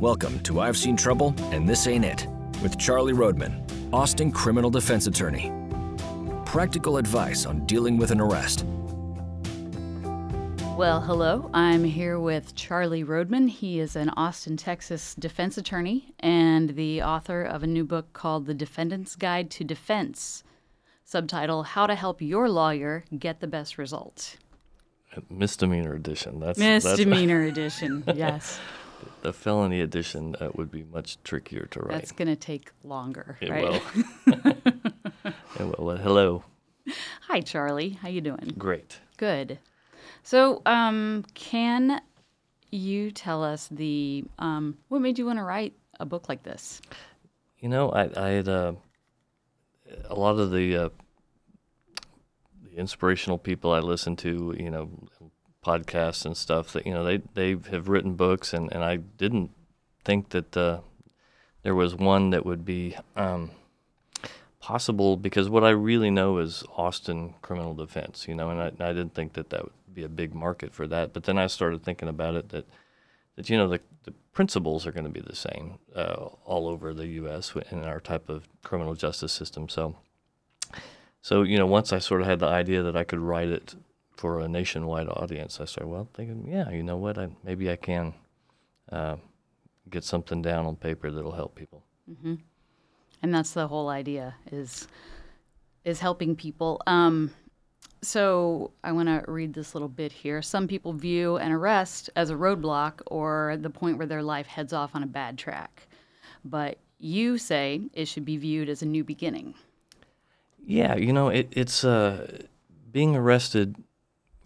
Welcome to I've Seen Trouble and This Ain't It with Charlie Roadman, Austin criminal defense attorney. Practical advice on dealing with an arrest. Well, hello. I'm here with Charlie Roadman. He is an Austin, Texas defense attorney and the author of a new book called The Defendant's Guide to Defense, subtitle How to Help Your Lawyer Get the Best Result. Misdemeanor edition. That's Misdemeanor edition, yes. The felony edition uh, would be much trickier to write. That's going to take longer, it right? will. it will. Hello. Hi, Charlie. How you doing? Great. Good. So, um, can you tell us the um, what made you want to write a book like this? You know, I, I had uh, a lot of the uh, the inspirational people I listen to, you know, podcasts and stuff that you know they they have written books, and and I didn't think that uh, there was one that would be um, possible because what I really know is Austin criminal defense, you know, and I, I didn't think that that would be a big market for that. But then I started thinking about it that that you know the, the principles are going to be the same uh, all over the U.S. in our type of criminal justice system. So, so you know, once I sort of had the idea that I could write it for a nationwide audience, I started well thinking, yeah, you know what, I, maybe I can uh, get something down on paper that'll help people. Mm-hmm. And that's the whole idea is is helping people. Um, so I want to read this little bit here. Some people view an arrest as a roadblock or the point where their life heads off on a bad track, but you say it should be viewed as a new beginning. Yeah, you know, it, it's uh, being arrested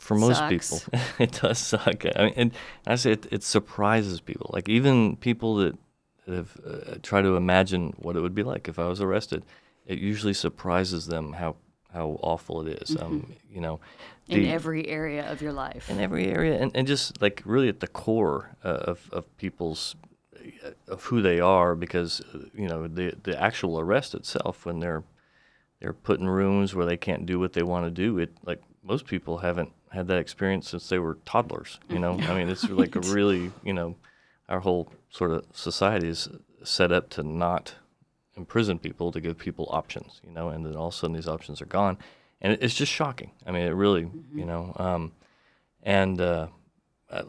for most Sucks. people. it does suck. I mean, and I say it, it surprises people. Like even people that have uh, tried to imagine what it would be like if I was arrested, it usually surprises them how how awful it is. Um, you know, in every area of your life. in every area, and, and just like really at the core uh, of of people's uh, of who they are, because uh, you know the the actual arrest itself when they're they're put in rooms where they can't do what they want to do. It like most people haven't had that experience since they were toddlers. You know, I mean, it's like a really you know, our whole sort of society is set up to not imprison people to give people options. You know, and then all of a sudden these options are gone, and it's just shocking. I mean, it really you know, um, and. Uh,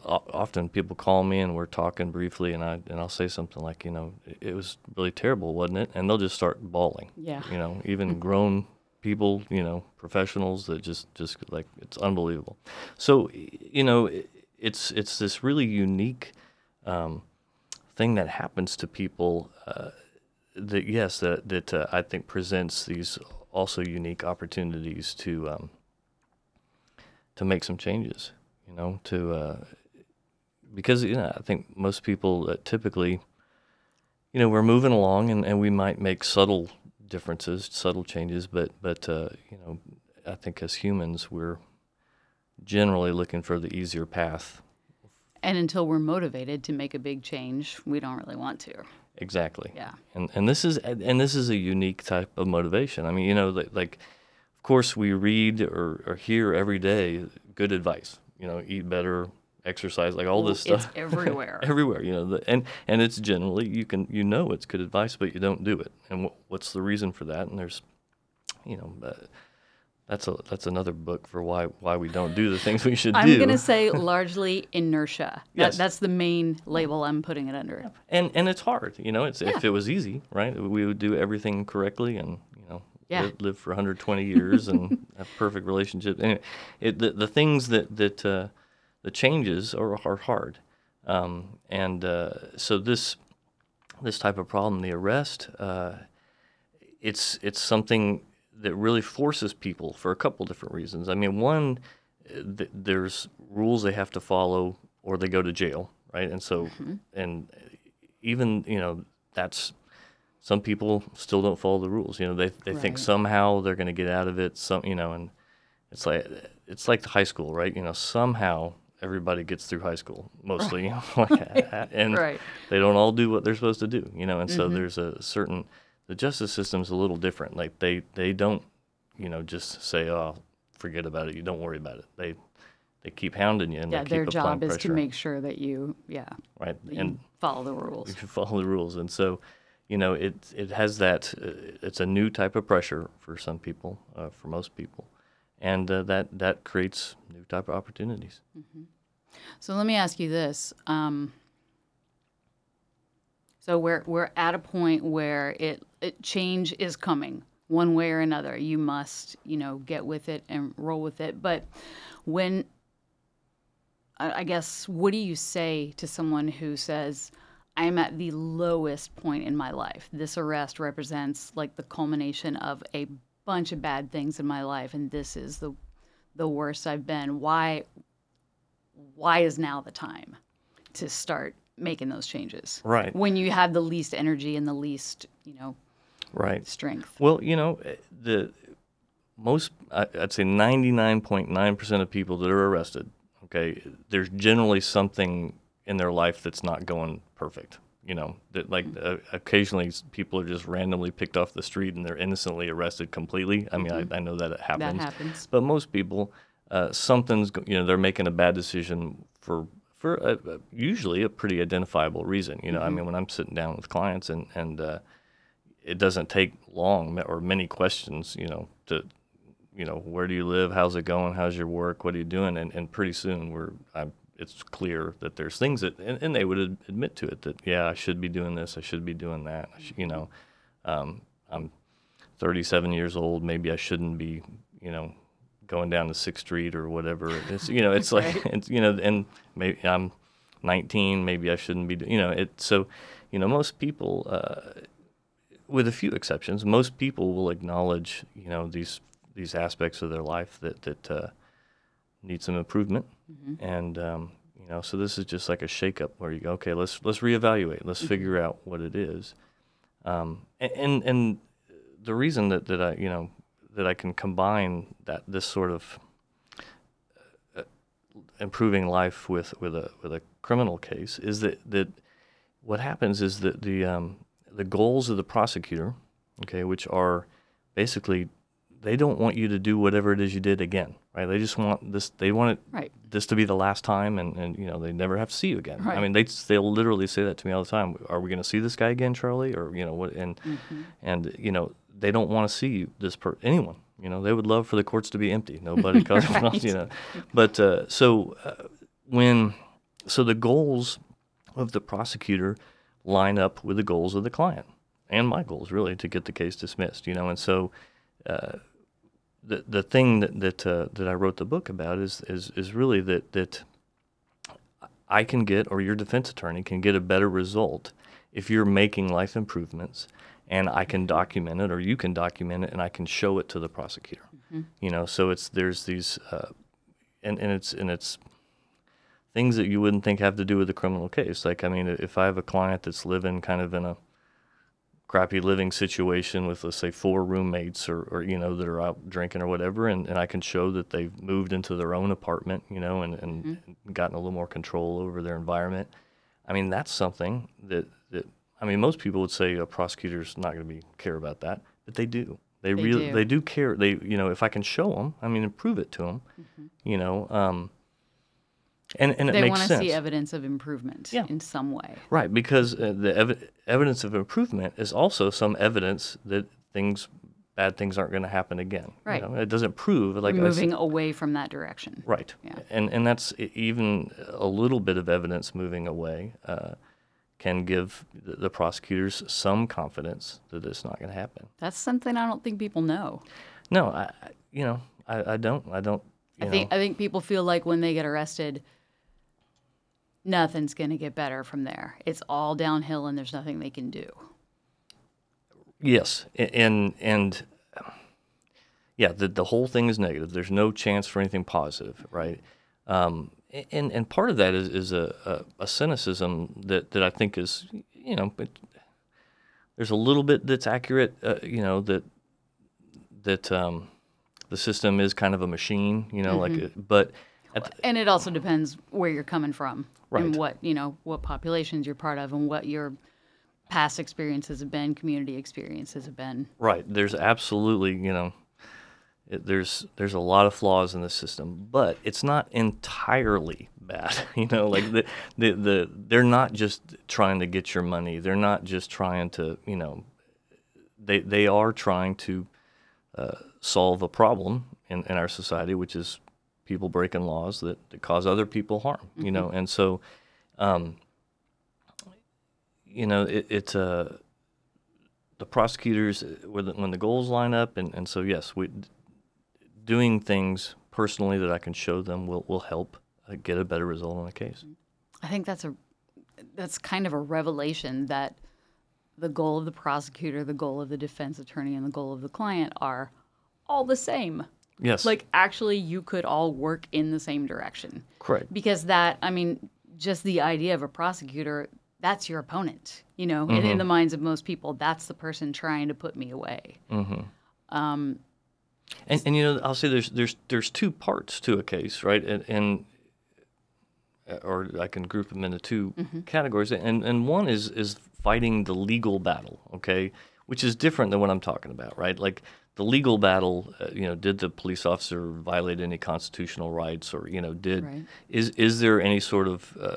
often people call me and we're talking briefly and I and I'll say something like you know it, it was really terrible wasn't it and they'll just start bawling Yeah. you know even grown people you know professionals that just just like it's unbelievable. So you know it's it's this really unique um, thing that happens to people uh, that yes that that uh, I think presents these also unique opportunities to um, to make some changes you know to uh, because you know I think most people uh, typically you know we're moving along and, and we might make subtle differences subtle changes but but uh, you know I think as humans we're generally looking for the easier path and until we're motivated to make a big change, we don't really want to. Exactly. Yeah. And and this is and this is a unique type of motivation. I mean, you know, like, like of course we read or, or hear every day good advice. You know, eat better, exercise, like all this It's stuff. everywhere. everywhere. You know, the, and and it's generally you can you know it's good advice, but you don't do it. And what, what's the reason for that? And there's, you know. Uh, that's a that's another book for why why we don't do the things we should do. I'm going to say largely inertia. That, Yes. That's the main label I'm putting it under. and and it's hard you know it's if it was easy right we would do everything correctly and you know Yeah. live, live for 120 years and have perfect relationships anyway it, the, the things that that uh, the changes are, are hard um, and uh, so this this type of problem the arrest uh, it's it's something that really forces people for a couple different reasons. I mean, one, th- there's rules they have to follow, or they go to jail, right? And so, and even you know, that's some people still don't follow the rules. You know, they they think somehow they're going to get out of it. Some, you know, and it's like it's like the high school, right? You know, somehow everybody gets through high school, mostly, like, and Right. they don't all do what they're supposed to do, you know, and so there's a certain the justice system's a little different. Like they they don't, you know, just say, "Oh, forget about it. You don't worry about it." They they keep hounding you and Yeah, their job is to pressure, make sure that you, yeah, right and follow the rules. you follow the rules and so you know it it has that uh, it's a new type of pressure for some people uh, for most people and uh, that that creates new type of opportunities So let me ask you this. Um, so we're we're at a point where it, it change is coming one way or another. You must you know get with it and roll with it. But when I I guess what do you say to someone who says I'm at the lowest point in my life. This arrest represents like the culmination of a bunch of bad things in my life and this is the the worst I've been. Why why is now the time to start making those changes? Right. When you have the least energy and the least, you know, right strength. Well, you know, eh, the most I'd say 99.9% of people that are arrested, okay, there's generally something in their life that's not going perfect. You know, that like uh, occasionally people are just randomly picked off the street and they're innocently arrested completely. I mean, I, I know that it happens. happens. But most people, uh, something's you know they're making a bad decision for for a, a, usually a pretty identifiable reason. You know, I mean, when I'm sitting down with clients and and uh, it doesn't take long or many questions, you know, to, you know, where do you live? How's it going? How's your work? What are you doing? And, and pretty soon we're, I'm, it's clear that there's things that, and, and they would admit to it that, yeah, I should be doing this. I should be doing that. Should, you know, um, I'm 37 years old. Maybe I shouldn't be, you know, going down to Sixth Street or whatever. It's, you know, it's like, it's, you know, and maybe I'm 19. Maybe I shouldn't be, you know, it. So, you know, most people, uh, with a few exceptions, most people will acknowledge, you know, these these aspects of their life that that uh, need some improvement, and um, you know, so this is just like a shakeup where you go, okay, let's let's reevaluate, let's figure out what it is, um, a- and and the reason that that I you know that I can combine that this sort of uh, improving life with with a with a criminal case is that that what happens is that the um, the goals of the prosecutor, okay, which are basically they don't want you to do whatever it is you did again, right? They just want this. They want it Right. this to be the last time, and, and you know they never have to see you again. I mean, they they'll literally say that to me all the time. Are we going to see this guy again, Charlie? Or you know what? And and you know they don't want to see you this per anyone. You know they would love for the courts to be empty. Nobody comes, Right. you know. But uh, so uh, when so the goals of the prosecutor line up with the goals of the client and my goals really to get the case dismissed you know and so uh, the the thing that that uh, that I wrote the book about is is is really that that I can get or your defense attorney can get a better result if you're making life improvements and I can document it or you can document it and I can show it to the prosecutor you know so it's there's these uh, and and it's and it's things that you wouldn't think have to do with the criminal case. Like, I mean, if I have a client that's living kind of in a crappy living situation with, let's say, four roommates or, or you know, that are out drinking or whatever, and, and I can show that they've moved into their own apartment, you know, and, and gotten a little more control over their environment. I mean, that's something that I mean, most people would say a prosecutor's not going to be care about that, but they do. They, They really do. they do care. They you know if I can show them, I mean, prove it to them, you know, um, and and it They makes want to see evidence of improvement Yeah. in some way. Right, because uh, the ev- evidence of improvement is also some evidence that things, bad things aren't going to happen again. you Right. know? It doesn't prove like moving away from that direction. right. Yeah. And and that's even a little bit of evidence moving away uh, can give the, the prosecutors some confidence that it's not going to happen. That's something I don't think people know. No, I, you know I, I don't I don't. You I think know, I think people feel like when they get arrested, nothing's going to get better from there. It's all downhill, and there's nothing they can do. Yes, and and yeah, the the whole thing is negative. There's no chance for anything positive, right? Um, and and part of that is is a, a, a cynicism that that I think is you know, but there's a little bit that's accurate, uh, you know, that that um, the system is kind of a machine, you know, like, uh, but the, And it also depends where you're coming from Right. and what you know, what populations you're part of, and what your past experiences have been, community experiences have been. Right. There's absolutely, you know, It, there's there's a lot of flaws in the system, but it's not entirely bad. You know, like the, the the they're not just trying to get your money. They're not just trying to you know. They they are trying to uh, solve a problem in, in our society, which is people breaking laws that, that cause other people harm. You know, and so, um, you know, it, it's a uh, the prosecutors uh, when the, when the goals line up, and, and so yes, we doing things personally that I can show them will will help uh, get a better result on a case. I think that's a that's kind of a revelation that the goal of the prosecutor, the goal of the defense attorney, and the goal of the client are all the same. Yes. Like actually, you could all work in the same direction. Correct. Because that, I mean, just the idea of a prosecutor, that's your opponent. You know, and in mm-hmm. the minds of most people, that's the person trying to put me away. Mm-hmm. Um, And, and you know, I'll say there's there's there's two parts to a case, right? And, and uh, or I can group them into 2 categories. And and one is is fighting the legal battle, okay, which is different than what I'm talking about, right? Like the legal battle, uh, you know, did the police officer violate any constitutional rights, or you know, did Right. is is there any sort of uh,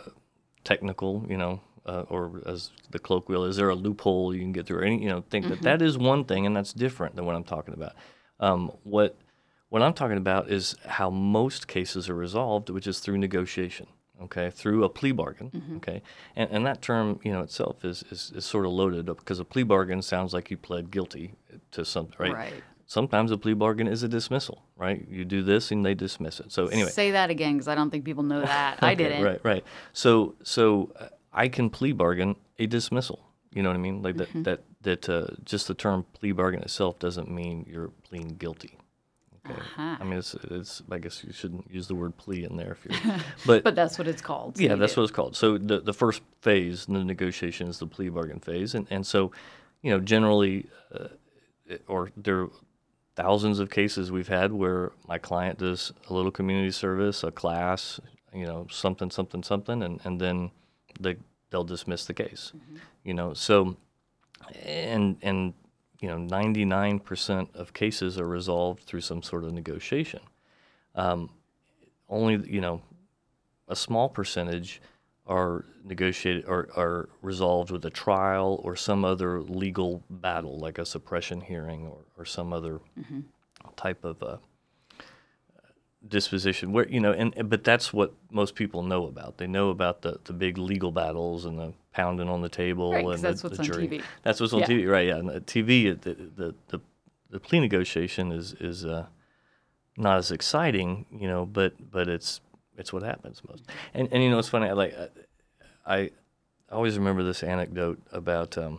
technical, you know, uh, or as the colloquial, is there a loophole you can get through? Or any, you know, think that that is one thing, and that's different than what I'm talking about. Um, what what I'm talking about is how most cases are resolved, which is through negotiation. Okay, through a plea bargain. Okay, and, and that term, you know, itself is, is, is sort of loaded because a plea bargain sounds like you pled guilty to something, right? Right. Sometimes a plea bargain is a dismissal, right? You do this and they dismiss it. So anyway, Say that again because I don't think people know that. I didn't. Right, right. So, so uh, I can plea bargain a dismissal. You know what I mean? Like Mm-hmm. that, that, that. Uh, just the term plea bargain itself doesn't mean you're pleading guilty. Okay. Uh-huh. I mean, it's, it's. I guess you shouldn't use the word plea in there if you're. But, But that's what it's called. so yeah, that's do. what it's called. So the the first phase in the negotiation is the plea bargain phase, and and so, you know, generally, uh, or there are thousands of cases we've had where my client does a little community service, a class, you know, something, something, something, and and then they they'll dismiss the case, you know. So, and and you know, ninety nine percent of cases are resolved through some sort of negotiation. Um, only you know a small percentage are negotiated or are resolved with a trial or some other legal battle, like a suppression hearing or, or some other type of uh, disposition. Where you know, and but that's what most people know about. They know about the, the big legal battles and the pounding on the table Right, and that's the, what's the on jury. TV. That's what's on Yeah. TV, right? Yeah, and the TV, the the, the the plea negotiation is is uh, not as exciting, you know, but but it's it's what happens most. And and you know, it's funny. I like I, I always remember this anecdote about um,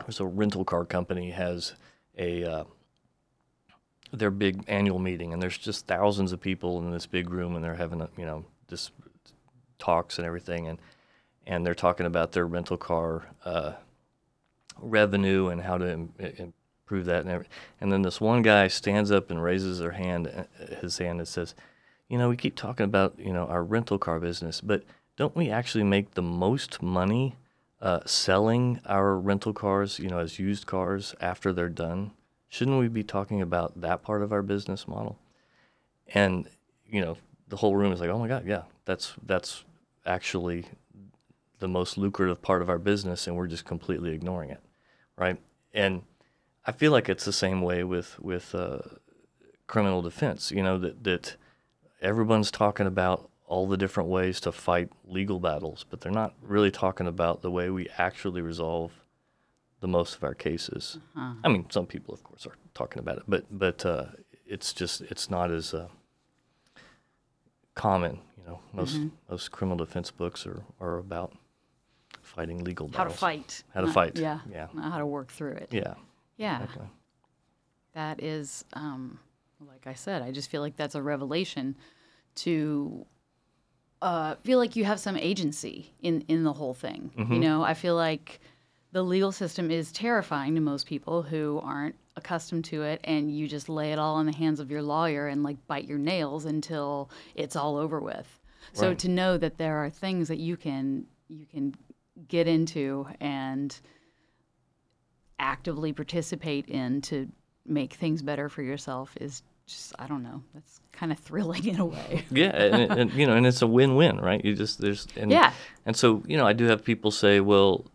there's a rental car company has a uh, their big annual meeting, and there's just thousands of people in this big room, and they're having you know this talks and everything, and and they're talking about their rental car uh, revenue and how to Im- improve that and everything. And then this one guy stands up and raises their hand, uh, his hand, and says, "You know, we keep talking about you know our rental car business, but don't we actually make the most money uh, selling our rental cars, you know, as used cars after they're done? Shouldn't we be talking about that part of our business model?" And you know, the whole room is like, "Oh my God, yeah, that's that's actually the most lucrative part of our business, and we're just completely ignoring it, right?" And I feel like it's the same way with with uh, criminal defense. You know that that everyone's talking about all the different ways to fight legal battles, but they're not really talking about the way we actually resolve the most of our cases. I mean, some people, of course, are talking about it, but but uh, it's just it's not as uh, common. You know, most most criminal defense books are, are about fighting legal battles. How to fight. How to not- fight. Yeah. Yeah. How to work through it. Yeah. Yeah. Exactly. That is, um, like I said, I just feel like that's a revelation to uh, feel like you have some agency in, in the whole thing. You know, I feel like the legal system is terrifying to most people who aren't accustomed to it, and you just lay it all in the hands of your lawyer and like bite your nails until it's all over with. So to know that there are things that you can you can get into and actively participate in to make things better for yourself is just I don't know. That's kind of thrilling in a way. Yeah, and, and you know, and it's a win-win, right? You just there's and, Yeah. and so you know, I do have people say, well,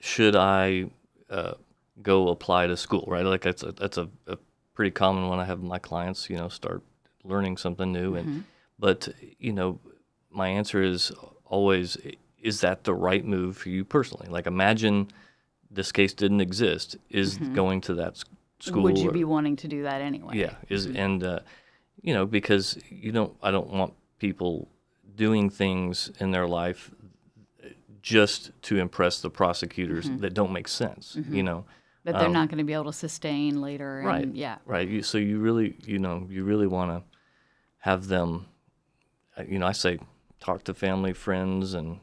should I uh, go apply to school, right? Like that's a, that's a, a pretty common one. I have my clients, you know, start learning something new, and but you know, my answer is always, is that the right move for you personally? Like, imagine this case didn't exist. Is going to that school? Would you or- be wanting to do that anyway? yeah, is and uh, you know because you don't. I don't want people doing things in their life just to impress the prosecutors that don't make sense. You know, That they're not going to be able to sustain later. right? And, yeah. right. You, so you really, you know, you really want to have them. uh, You know, I say talk to family, friends, and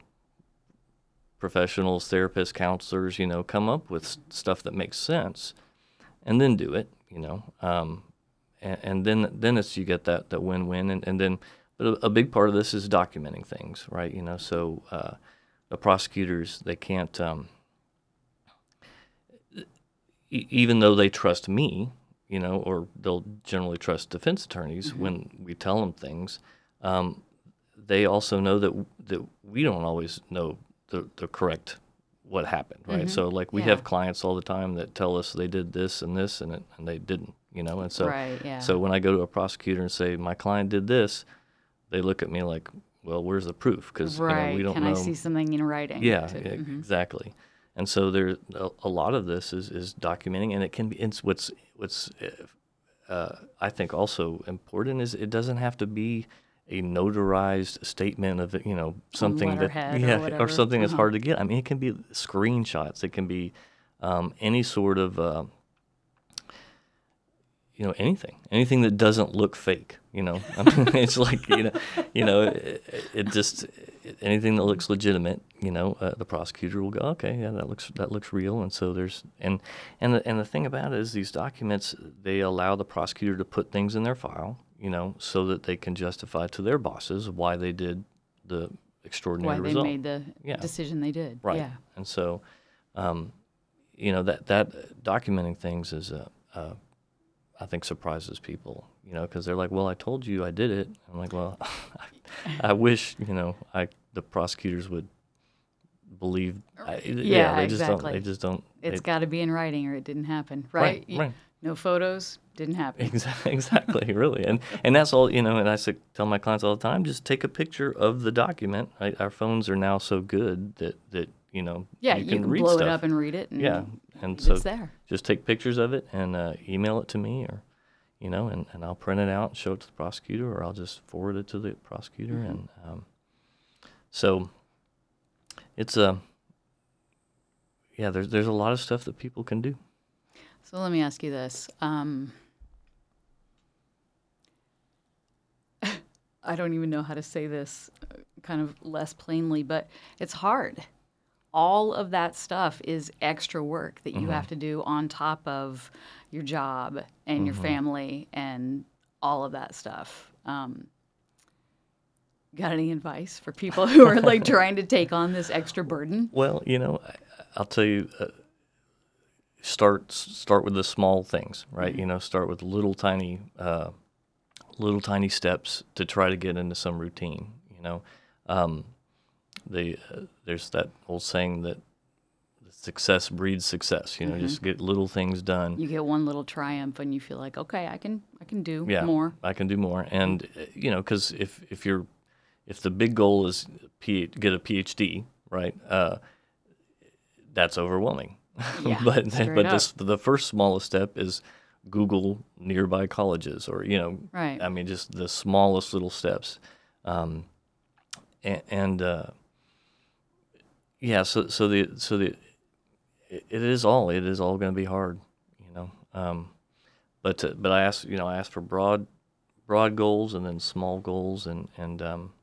professionals, therapists, counselors. You know, come up with s- stuff that makes sense, and then do it. You know, um, and, and then then it's you get that that win win, and, and then but a, a big part of this is documenting things, right? You know, so uh, the prosecutors they can't. Um, e- even though they trust me, you know, or they'll generally trust defense attorneys when we tell them things, um, they also know that that we don't always know the, the correct what happened, right? So like we Yeah. have clients all the time that tell us they did this and this and it, and they didn't, you know, and so Right, yeah. so when I go to a prosecutor and say my client did this, they look at me like, well, where's the proof? Because right. you know, we don't Can know. I see something in writing? Yeah, to- yeah, mhm. exactly. And so there, a, a lot of this is, is documenting, and it can be. It's what's what's uh, uh, I think also important is it doesn't have to be a notarized statement of you know something that letterhead or yeah whatever. something that's Uh-huh. hard to get. I mean, it can be screenshots. It can be um, any sort of. Uh, you know anything anything that doesn't look fake you know I mean, it's like you know you know it, it just anything that looks legitimate you know uh, the prosecutor will go okay yeah that looks that looks real and so there's and and the, and the thing about it is these documents they allow the prosecutor to put things in their file you know so that they can justify to their bosses why they did the extraordinary Why they result made the Yeah. decision they did. Right. Yeah. And so, um, you know that that documenting things is, a, uh, I think, surprises people. You know, because they're like, "Well, I told you I did it." I'm like, "Well, I wish you know I the prosecutors would believe." I, Yeah, they just don't. exactly. They just don't. It's got to be in writing or it didn't happen. Right. Right, right. No photos, didn't happen. Exactly, exactly, really, and and that's all you know. And I tell my clients all the time, just take a picture of the document. Right? Our phones are now so good that that you know Yeah, you you can, can, read blow stuff. it up and read it. And Yeah, and so there. just take pictures of it and uh, email it to me, or you know, and, and I'll print it out and show it to the prosecutor, or I'll just forward it to the prosecutor, Mm-hmm. and um, so it's a yeah. There's there's a lot of stuff that people can do. So let me ask you this. Um, I don't even know how to say this uh, kind of less plainly, but it's hard. All of that stuff is extra work that you have to do on top of your job and your family and all of that stuff. Um, got any advice for people who are like trying to take on this extra burden? Well, you know, I'll tell you. Uh, start start with the small things, right? You know, start with little tiny uh, little tiny steps to try to get into some routine. You know, um, the uh, there's that old saying that success breeds success. You know, just get little things done. You get one little triumph and you feel like, okay, I can, I can do yeah, more. I can do more, and you know, because if if you're if the big goal is P- get a PhD, right? Uh, that's overwhelming. Yeah, but but this, the first smallest step is Google nearby colleges, or you know, Right. I mean, just the smallest little steps, um, and, and uh, yeah. So so the so the it, it is all it is all going to be hard, you know. Um, but uh, but I asked you know I asked for broad broad goals and then small goals and and um,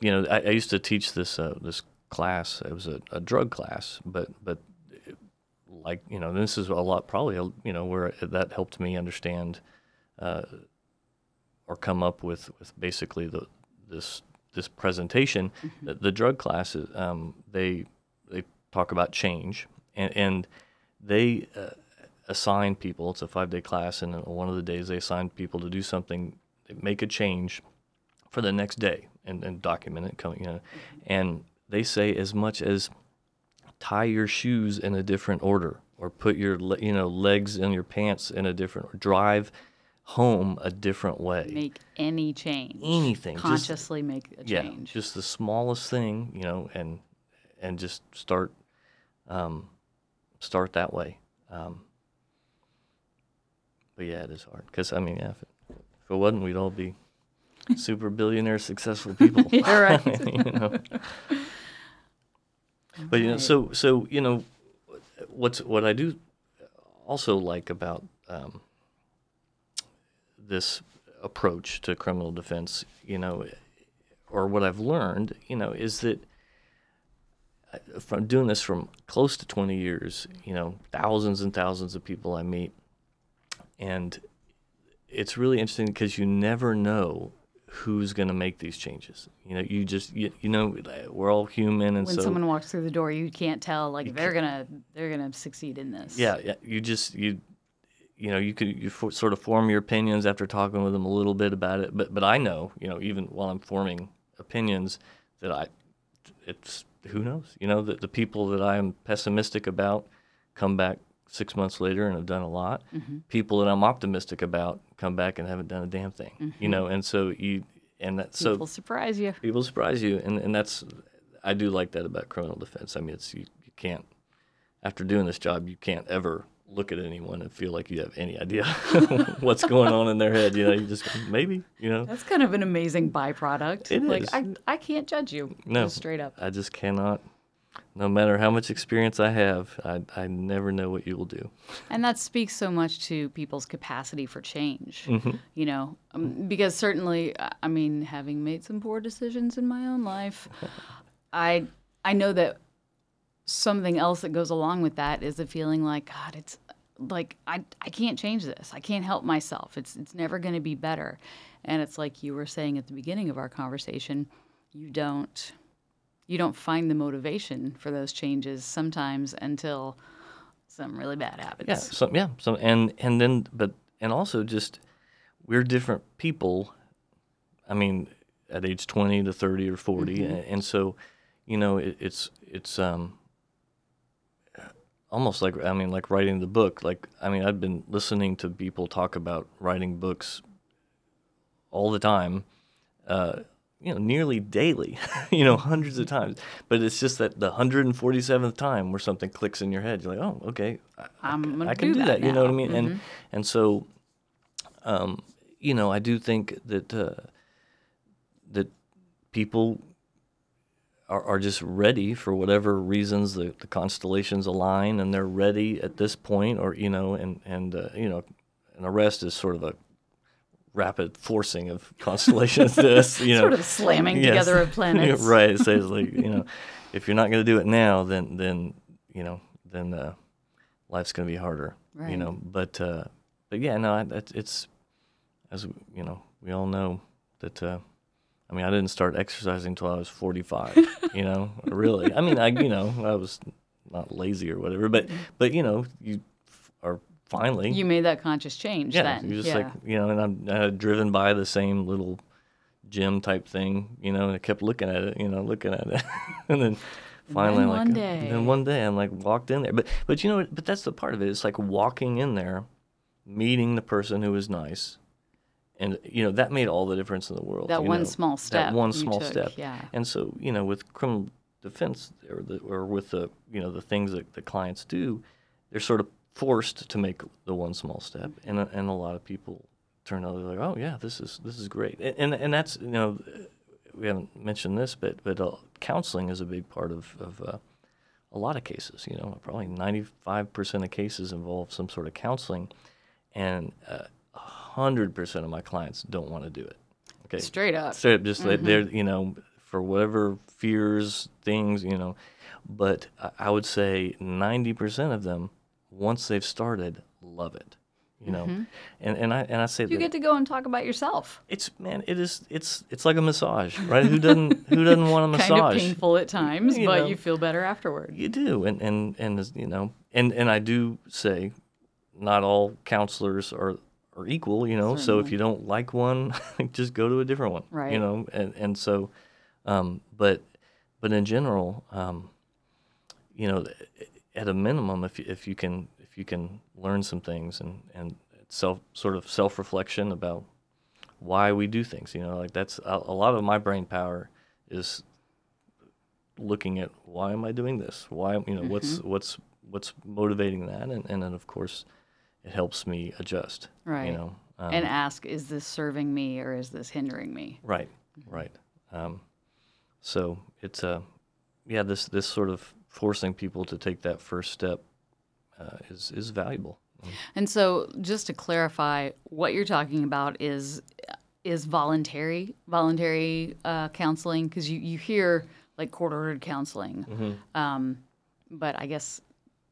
you know I, I used to teach this uh, this class. It was a, a drug class, but but it- like you know this is a lot probably you know where that helped me understand uh, or come up with with basically the this this presentation. The, the drug classes um, they they talk about change and and they uh, assign people. It's a five day class, and one of the days they assign people to do something, they make a change for the next day and, and document it. Coming, you know, and they say as much as tie your shoes in a different order, or put your you know legs in your pants in a different, or drive home a different way. Make any change. Anything, just- Consciously make a yeah, change. just the smallest thing, you know, and and just start um, start that way. Um, but yeah, it is hard because I mean, yeah, if it, if it wasn't, we'd all be super billionaire successful people. Yeah, right. you know. But you know, Right. so so you know, what's what I do also like about um, this approach to criminal defense, you know, or what I've learned, you know, is that uh, from doing this from close to 20 years, you know, thousands and thousands of people I meet, and it's really interesting because you never know who's going to make these changes. You know, you just you, you know we're all human, and so when so someone walks through the door, you can't tell like they're gonna they're gonna succeed in this. yeah, yeah, you just you you know you could you for, sort of form your opinions after talking with them a little bit about it, but but I know you know even while I'm forming opinions that I it's who knows you know that the people that I am pessimistic about come back six months later and have done a lot. Mm-hmm. People that I'm optimistic about come back and haven't done a damn thing. You mm-hmm. know, and so you and that so People surprise you. people surprise you and, and that's i do like that about criminal defense i mean it's you, you can't after doing this job you can't ever look at anyone and feel like you have any idea what's going on in their head you know you just maybe you know That's kind of an amazing byproduct. It like is. I I can't judge you. no Just straight up. i just cannot no matter how much experience i have i, I never know what you will do And that speaks so much to people's capacity for change, Mm-hmm. you know, um, because certainly, I- I mean, having made some poor decisions in my own life, I I know that something else that goes along with that is the feeling like God, it's like I I can't change this. I can't help myself. It's it's never going to be better. And it's like you were saying at the beginning of our conversation, you don't you don't find the motivation for those changes sometimes until something really bad happens. yeah so yeah so and and then but and also just we're different people i mean at age 20 to 30 or 40 and, and so you know it, it's it's um almost like i mean like writing the book like i mean i've been listening to people talk about writing books all the time uh you know nearly daily you know hundreds of times but it's just that the 147th time where something clicks in your head you're like oh okay I- I'm gonna I can do, do that. that You know what I mean? And and so, um, you know, I do think that uh, that people are, are just ready for whatever reasons the, the constellations align, and they're ready at this point, or you know, and and uh, you know, an arrest is sort of a rapid forcing of constellations. this, you know, sort of slamming Yes. together of planets. right. It says like you know, if you're not going to do it now, then then you know then uh, life's going to be harder. You know, but uh, but yeah, no, I- it's, it's as you know, we all know that. I mean, I didn't start exercising until I was 45. you know, really. I mean, I you know I was not lazy or whatever, but but you know you are finally You made that conscious change yeah, then. you're just yeah. like you know, and I'm uh, driven by the same little gym type thing, you know, and I kept looking at it, you know, looking at it, and then finally, then like, one day- then one day, I'm like walked in there, but but you know, but that's the part of it. It's like walking in there, meeting the person who is nice, and you know that made all the difference in the world. That one know, small step That one small took, step. yeah. And so you know, with criminal defense or the or with the you know the things that the clients do, they're sort of forced to make the one small step, and a- and a lot of people turn out they're like, oh yeah, this is this is great, and and, and that's you know, we haven't mentioned this, but but uh, counseling is a big part of of uh, a lot of cases. You know, probably ninety five percent of cases involve some sort of counseling, and uh, hundred percent of my clients don't want to do it. Okay, Straight up. straight up just like they're you know for whatever fears things you know but I- would say 90% of them once they've started love it you know and and i and i say Mm-hmm. You get to go and talk about yourself. it's man it is it's it's like a massage right who doesn't who doesn't want a massage Kind of painful at times, You but know. you feel better afterward. you do and and and you know and and i do say not all counselors are are equal, you know. So if you don't like one, just go to a different one, Right. You know, and and so, um, but but in general, um, you know, at a minimum, if you, if you can if you can learn some things and and self sort of self reflection about why we do things, you know, like that's a, a lot of my brain power is looking at why am I doing this? Why you know what's what's what's motivating that, and and then of course it helps me adjust. Right. You know. Um, and ask, is this serving me or is this hindering me? Right, right. Um, so it's uh, yeah, this this sort of forcing people to take that first step uh, is is valuable. And so, just to clarify, what you're talking about is is voluntary voluntary uh, counseling because you you hear like court ordered counseling, Mm-hmm. um, but I guess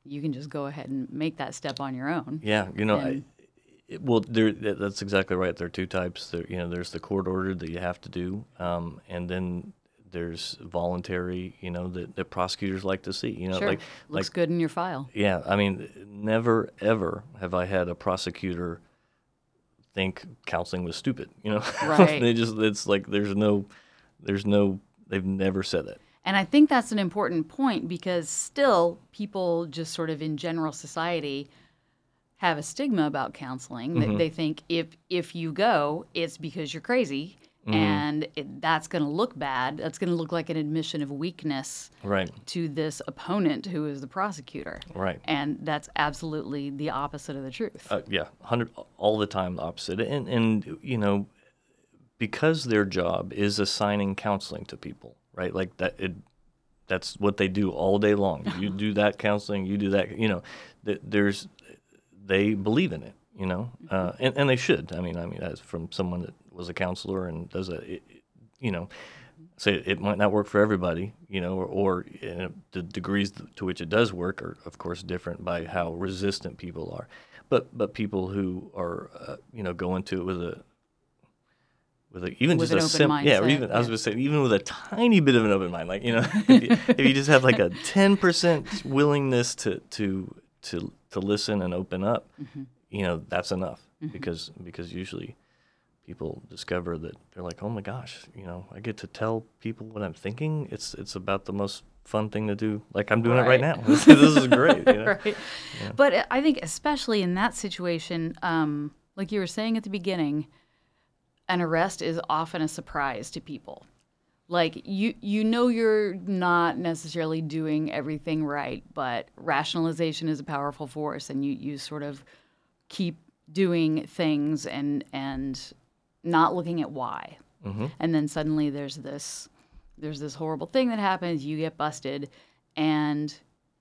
you can just go ahead and make that step on your own. Yeah, you know, I, it, well, there that's exactly right. There are two types. There, you know, there's the court ordered that you have to do, um, and then there's voluntary. You know, that, that prosecutors like to see. You know, Sure, like looks like good in your file. Yeah, I mean, never ever have I had a prosecutor think counseling was stupid. You know, Right. they just it's like there's no, there's no. They've never said that. And I think that's an important point because still people just sort of in general society have a stigma about counseling. Mm-hmm. That they think if if you go, it's because you're crazy, Mm-hmm. and it, that's going to look bad. That's going to look like an admission of weakness Right. to this opponent who is the prosecutor. Right. And that's absolutely the opposite of the truth. Uh, yeah, hundred all the time the opposite, and and you know, because their job is assigning counseling to people, right? Like that, it, that's what they do all day long. You do that counseling, you do that. You know, th- there's they believe in it, you know, uh, and and they should. I mean, I mean, as from someone that was a counselor and does a, it, it- you know. Say it might not work for everybody, you know, or, or you know, the degrees to which it does work are, of course, different by how resistant people are. But but people who are, uh, you know, go into it with a with a, even With just a open sim- yeah, or even I was to say even with a tiny bit of an open mind, like you know, if you, if you just have like a ten percent willingness to to to to listen and open up, Mm-hmm. you know, that's enough because because usually people discover that they're like, oh my gosh, you know, I get to tell people what I'm thinking. It's it's about the most fun thing to do. Like I'm doing it right Right. now. this, this is great. You know? right. But I think, especially in that situation, um, like you were saying at the beginning, an arrest is often a surprise to people. Like you, you know, you're not necessarily doing everything right, but rationalization is a powerful force, and you you sort of keep doing things and and not looking at why. Mm-hmm. And then suddenly there's this there's this horrible thing that happens, you get busted, and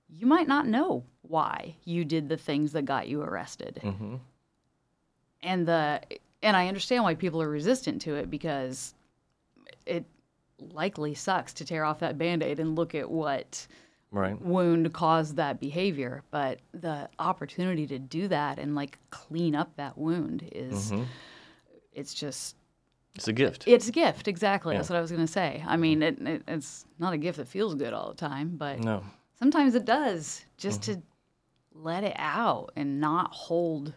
you might not know why you did the things that got you arrested. Mm-hmm. And the and I understand why people are resistant to it because it likely sucks to tear off that band-aid and look at what Right. wound caused that behavior but the opportunity to do that and like clean up that wound is mm-hmm. it's just It's a gift. it's a gift exactly that's what i was going to say i mean it, it, it's not a gift that feels good all the time but no. sometimes it does just mm-hmm. to let it out and not hold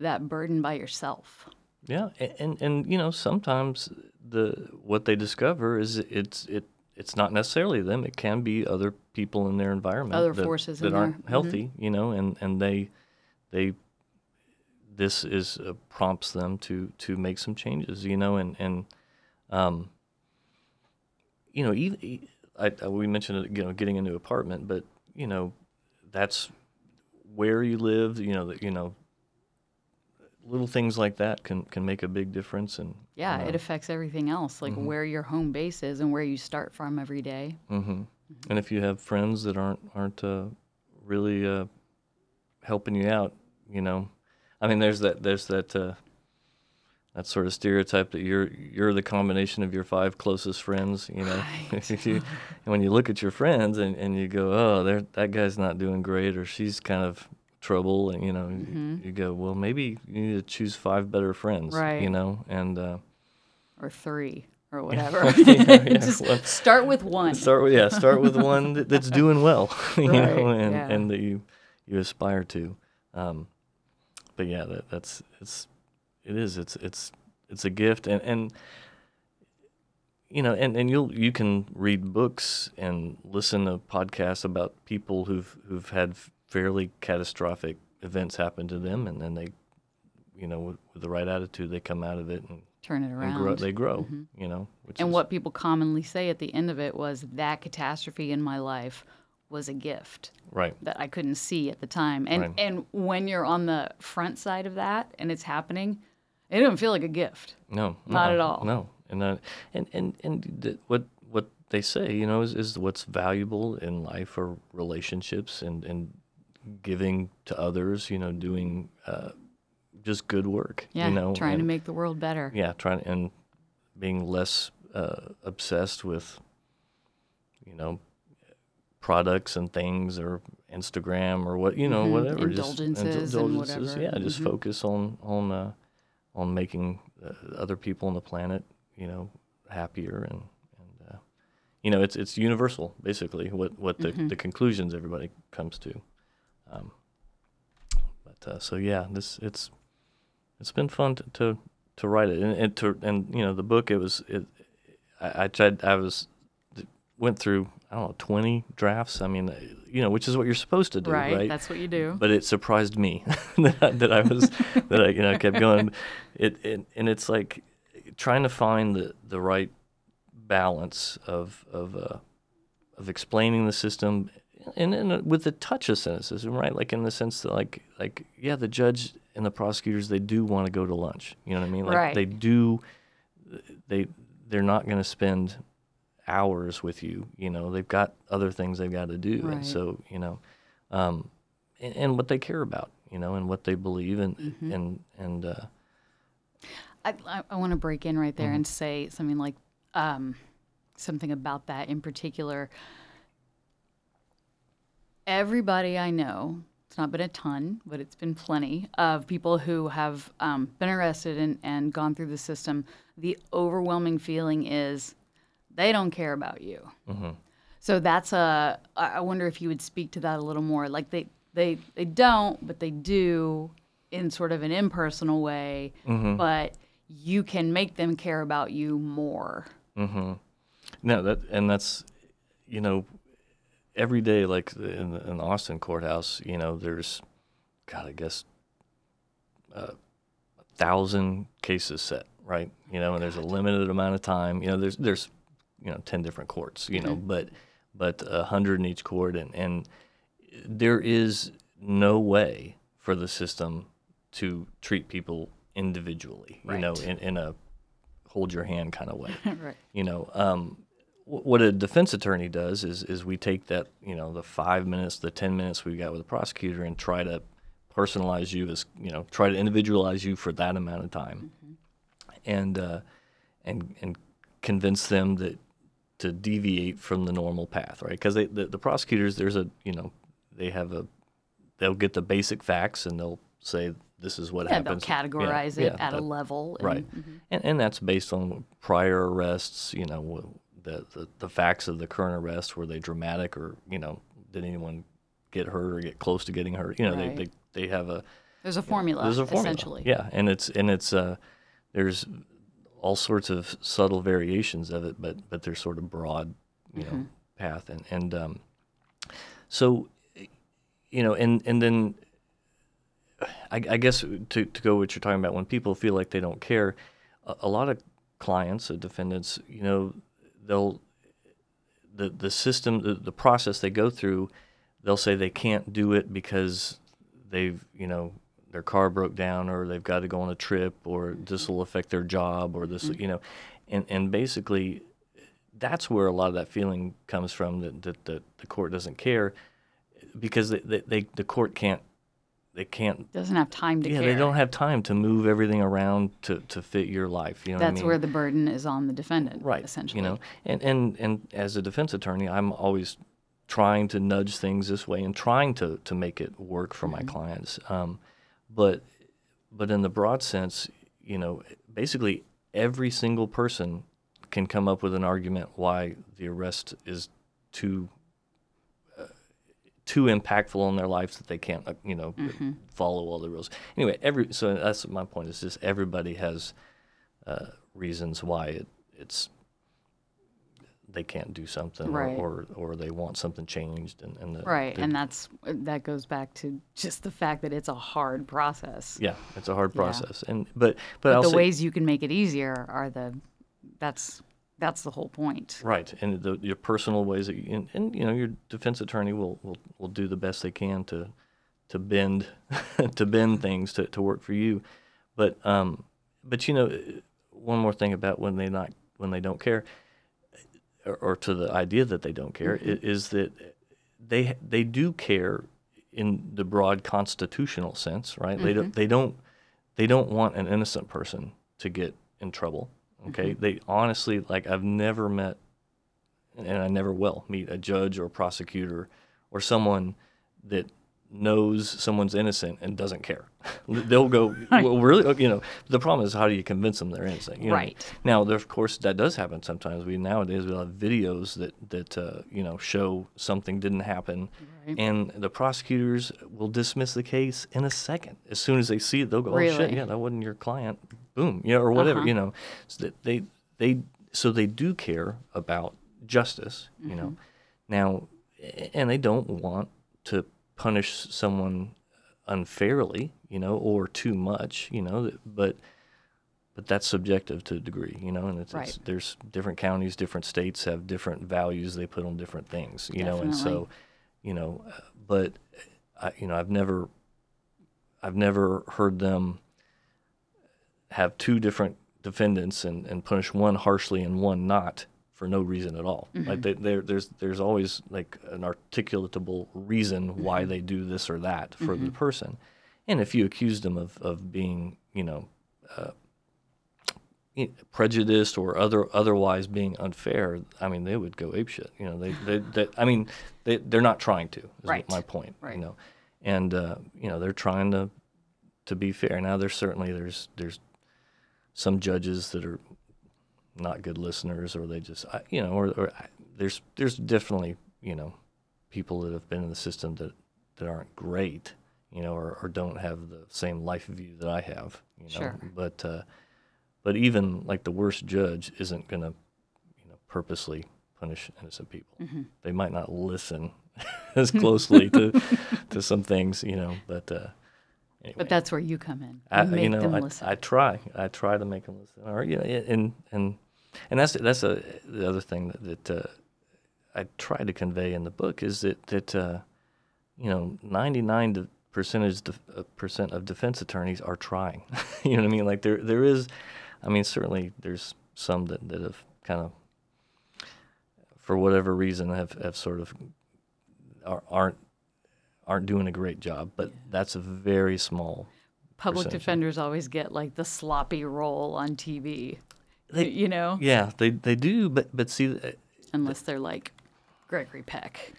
that burden by yourself Yeah, a- and and you know sometimes the what they discover is it's it it's not necessarily them. It can be other people in their environment, Other that, forces that in aren't there. healthy. You know, and and they they this is uh, prompts them to to make some changes. You know, and and um you know even I, I we mentioned you know getting a new apartment, but you know that's where you live. You know that you know little things like that can can make a big difference and yeah it affects everything else like where your home base is and where you start from every day. hmm and if you have friends that aren't aren't uh, really uh, helping you out you know i mean there's that there's that uh, that sort of stereotype that you're you're the combination of your five closest friends you know. If you- and when you look at your friends and, and you go oh they're, that guy's not doing great or she's kind of trouble and you know you, you go well maybe you need to choose five better friends right you know and uh, or three or whatever. yeah, Just well- start with one. start with yeah start with one that, that's doing well you know and yeah. and that you you aspire to Um, but yeah, that, that's it's it is it's it's it's a gift, and and you know, and, and you'll you can read books and listen to podcasts about people who've who've had fairly catastrophic events happen to them, and then they, you know, with, with the right attitude, they come out of it and, Turn it and around. grow. They grow, you know. And is, what people commonly say at the end of it was that catastrophe in my life was a gift right? that I couldn't see at the time. And Right. and when you're on the front side of that and it's happening, it doesn't feel like a gift. No, Not no, at all. No, and uh, and and and th- what what they say, you know, is, is what's valuable in life are relationships and and giving to others. You know, doing uh, just good work. Yeah, you know, trying to make the world better. yeah, trying and being less uh, obsessed with, you know, products and things or Instagram or what you know Mhm, whatever indulgences and whatever. Yeah, just Mhm. focus on on uh, on making uh, other people on the planet you know happier and and uh, you know it's it's universal basically what what the, Mm-hmm. the conclusions everybody comes to. Um, but uh, so yeah, this it's it's been fun to to, to write it. And, and to and you know the book it was it I, I tried I was went through I don't know twenty drafts I mean you know which is what you're supposed to do right, right, That's what you do. but it surprised me that, I, that I was that I you know kept going. It, it and it's like trying to find the the right balance of of uh, of explaining the system and, and with the touch of cynicism, right? Like in the sense that, like, like yeah, the judge and the prosecutors they do want to go to lunch. You know what I mean? Like Right. they do. They they're not going to spend hours with you. You know, they've got other things they've got to do, Right. and so you know, um, and, and what they care about. You know, and what they believe, and Mm-hmm. and and uh, I, I, I want to break in right Mm-hmm. there and say something like um, something about that in particular. Everybody I know, it's not been a ton, but it's been plenty of people who have um, been arrested and, and gone through the system. The overwhelming feeling is they don't care about you. Mm-hmm. So that's a. I wonder if you would speak to that a little more. Like they they they don't, but they do in sort of an impersonal way. Mm-hmm. But you can make them care about you more. Mm-hmm. No, that and that's you know every day like in the, in the Austin courthouse, you know, there's God, I guess uh, a thousand cases set, right? You know, and there's a limited amount of time. You know, there's there's you know ten different courts, you know, but but a hundred in each court, and and there is no way for the system to treat people individually, Right. you know, in, in a hold your hand kind of way right. you know um, what a defense attorney does is is we take that you know the five minutes the ten minutes we've got with the prosecutor and try to personalize you as you know try to individualize you for that amount of time. And uh, and and convince them that to deviate from the normal path right? Because the, the prosecutors there's a you know they have a they'll get the basic facts and they'll say this is what Yeah, they'll categorize Yeah, it yeah, at a level. And, right. and, and that's based on prior arrests you know the, the the facts of the current arrest were they dramatic or you know did anyone get hurt or get close to getting hurt you know Right. they, they they have a There's a formula, there's a formula essentially. yeah and it's and it's uh there's all sorts of subtle variations of it but but there's sort of broad you Mm-hmm. know path and and um so you know and and then I, I guess to, to go what you're talking about, when people feel like they don't care, a, a lot of clients, uh, defendants, you know, they'll the the system, the, the process they go through, they'll say they can't do it because they've you know their car broke down or they've got to go on a trip or this will affect their job or this mm-hmm. you know, and and basically that's where a lot of that feeling comes from that that, that the court doesn't care because they, they, they the court can't they can't Doesn't have time to yeah care. they don't have time to move everything around to, to fit your life you know what I That's mean? where the burden is on the defendant. right Essentially. you know and and and as a defense attorney i'm always trying to nudge things this way and trying to to make it work for my clients um, but but in the broad sense you know basically every single person can come up with an argument why the arrest is too too impactful in their lives that they can't, you know, Mm-hmm. follow all the rules. Anyway, every so that's my point. Is just everybody has uh, reasons why it, it's they can't do something Right. or, or or they want something changed and, and the, Right, the- and that's that goes back to just the fact that it's a hard process. yeah, it's a hard Yeah. process. And but but, But the say, ways you can make it easier are the that's that's the whole point. Right, and the, your personal ways that you, and, and you know your defense attorney will, will, will do the best they can to to bend to bend things to, to work for you, but um, but you know one more thing about when they not when they don't care, or, or to the idea that they don't care i is that they they do care in the broad constitutional sense, right? They don't they don't they don't want an innocent person to get in trouble. Okay, mm-hmm. they honestly like I've never met, and I never will meet a judge or prosecutor or someone that knows someone's innocent and doesn't care. They'll go, well, really, you know. The problem is how do you convince them they're innocent? You know? Right. Now, there, of course, that does happen sometimes. We nowadays we have videos that that uh, you know show something didn't happen, and the prosecutors will dismiss the case in a second. As soon as they see it, they'll go, "Oh shit, yeah, that wasn't your client." Boom, you know, or whatever, Uh-huh. you know. So they they so they do care about justice, you know. Mm-hmm. Now, and they don't want to punish someone unfairly, you know, or too much, you know. But but that's subjective to a degree, you know, and it's, it's there's different counties, different states have different values they put on different things, you know, and so, you know, but I, you know, I've never, I've never heard them have two different defendants and, and punish one harshly and one not for no reason at all. Like they, there, there's there's always like an articulatable reason why they do this or that for the person, and if you accuse them of, of being you know uh, prejudiced or other otherwise being unfair, I mean they would go apeshit. You know they, they, they I mean they they're not trying to. Is Right. my point. Right. You know, and uh, you know they're trying to to be fair. Now there's certainly there's there's some judges that are not good listeners, or they just I- you know, or, or I- there's there's definitely you know people that have been in the system that that aren't great, you know, or, or don't have the same life view that I have, you know. Sure. But uh, but even like the worst judge isn't gonna you know purposely punish innocent people. Mm-hmm. They might not listen as closely to to some things, you know, but. Uh, Anyway. But that's where you come in. I, You make you know, them I, listen. I try. I try to make them listen. Or you know, and and and that's that's a, the other thing that, that uh, I try to convey in the book is that that uh, you know, ninety nine percentage def- uh, percent of defense attorneys are trying. you know what I mean? Like there there is, I mean, certainly there's some that, that have kind of, for whatever reason, have have sort of are, aren't aren't doing a great job. But that's a very small Public defenders always get like the sloppy role on TV. They- you know, Yeah, they they do, but but see, uh, unless they're like Gregory Peck,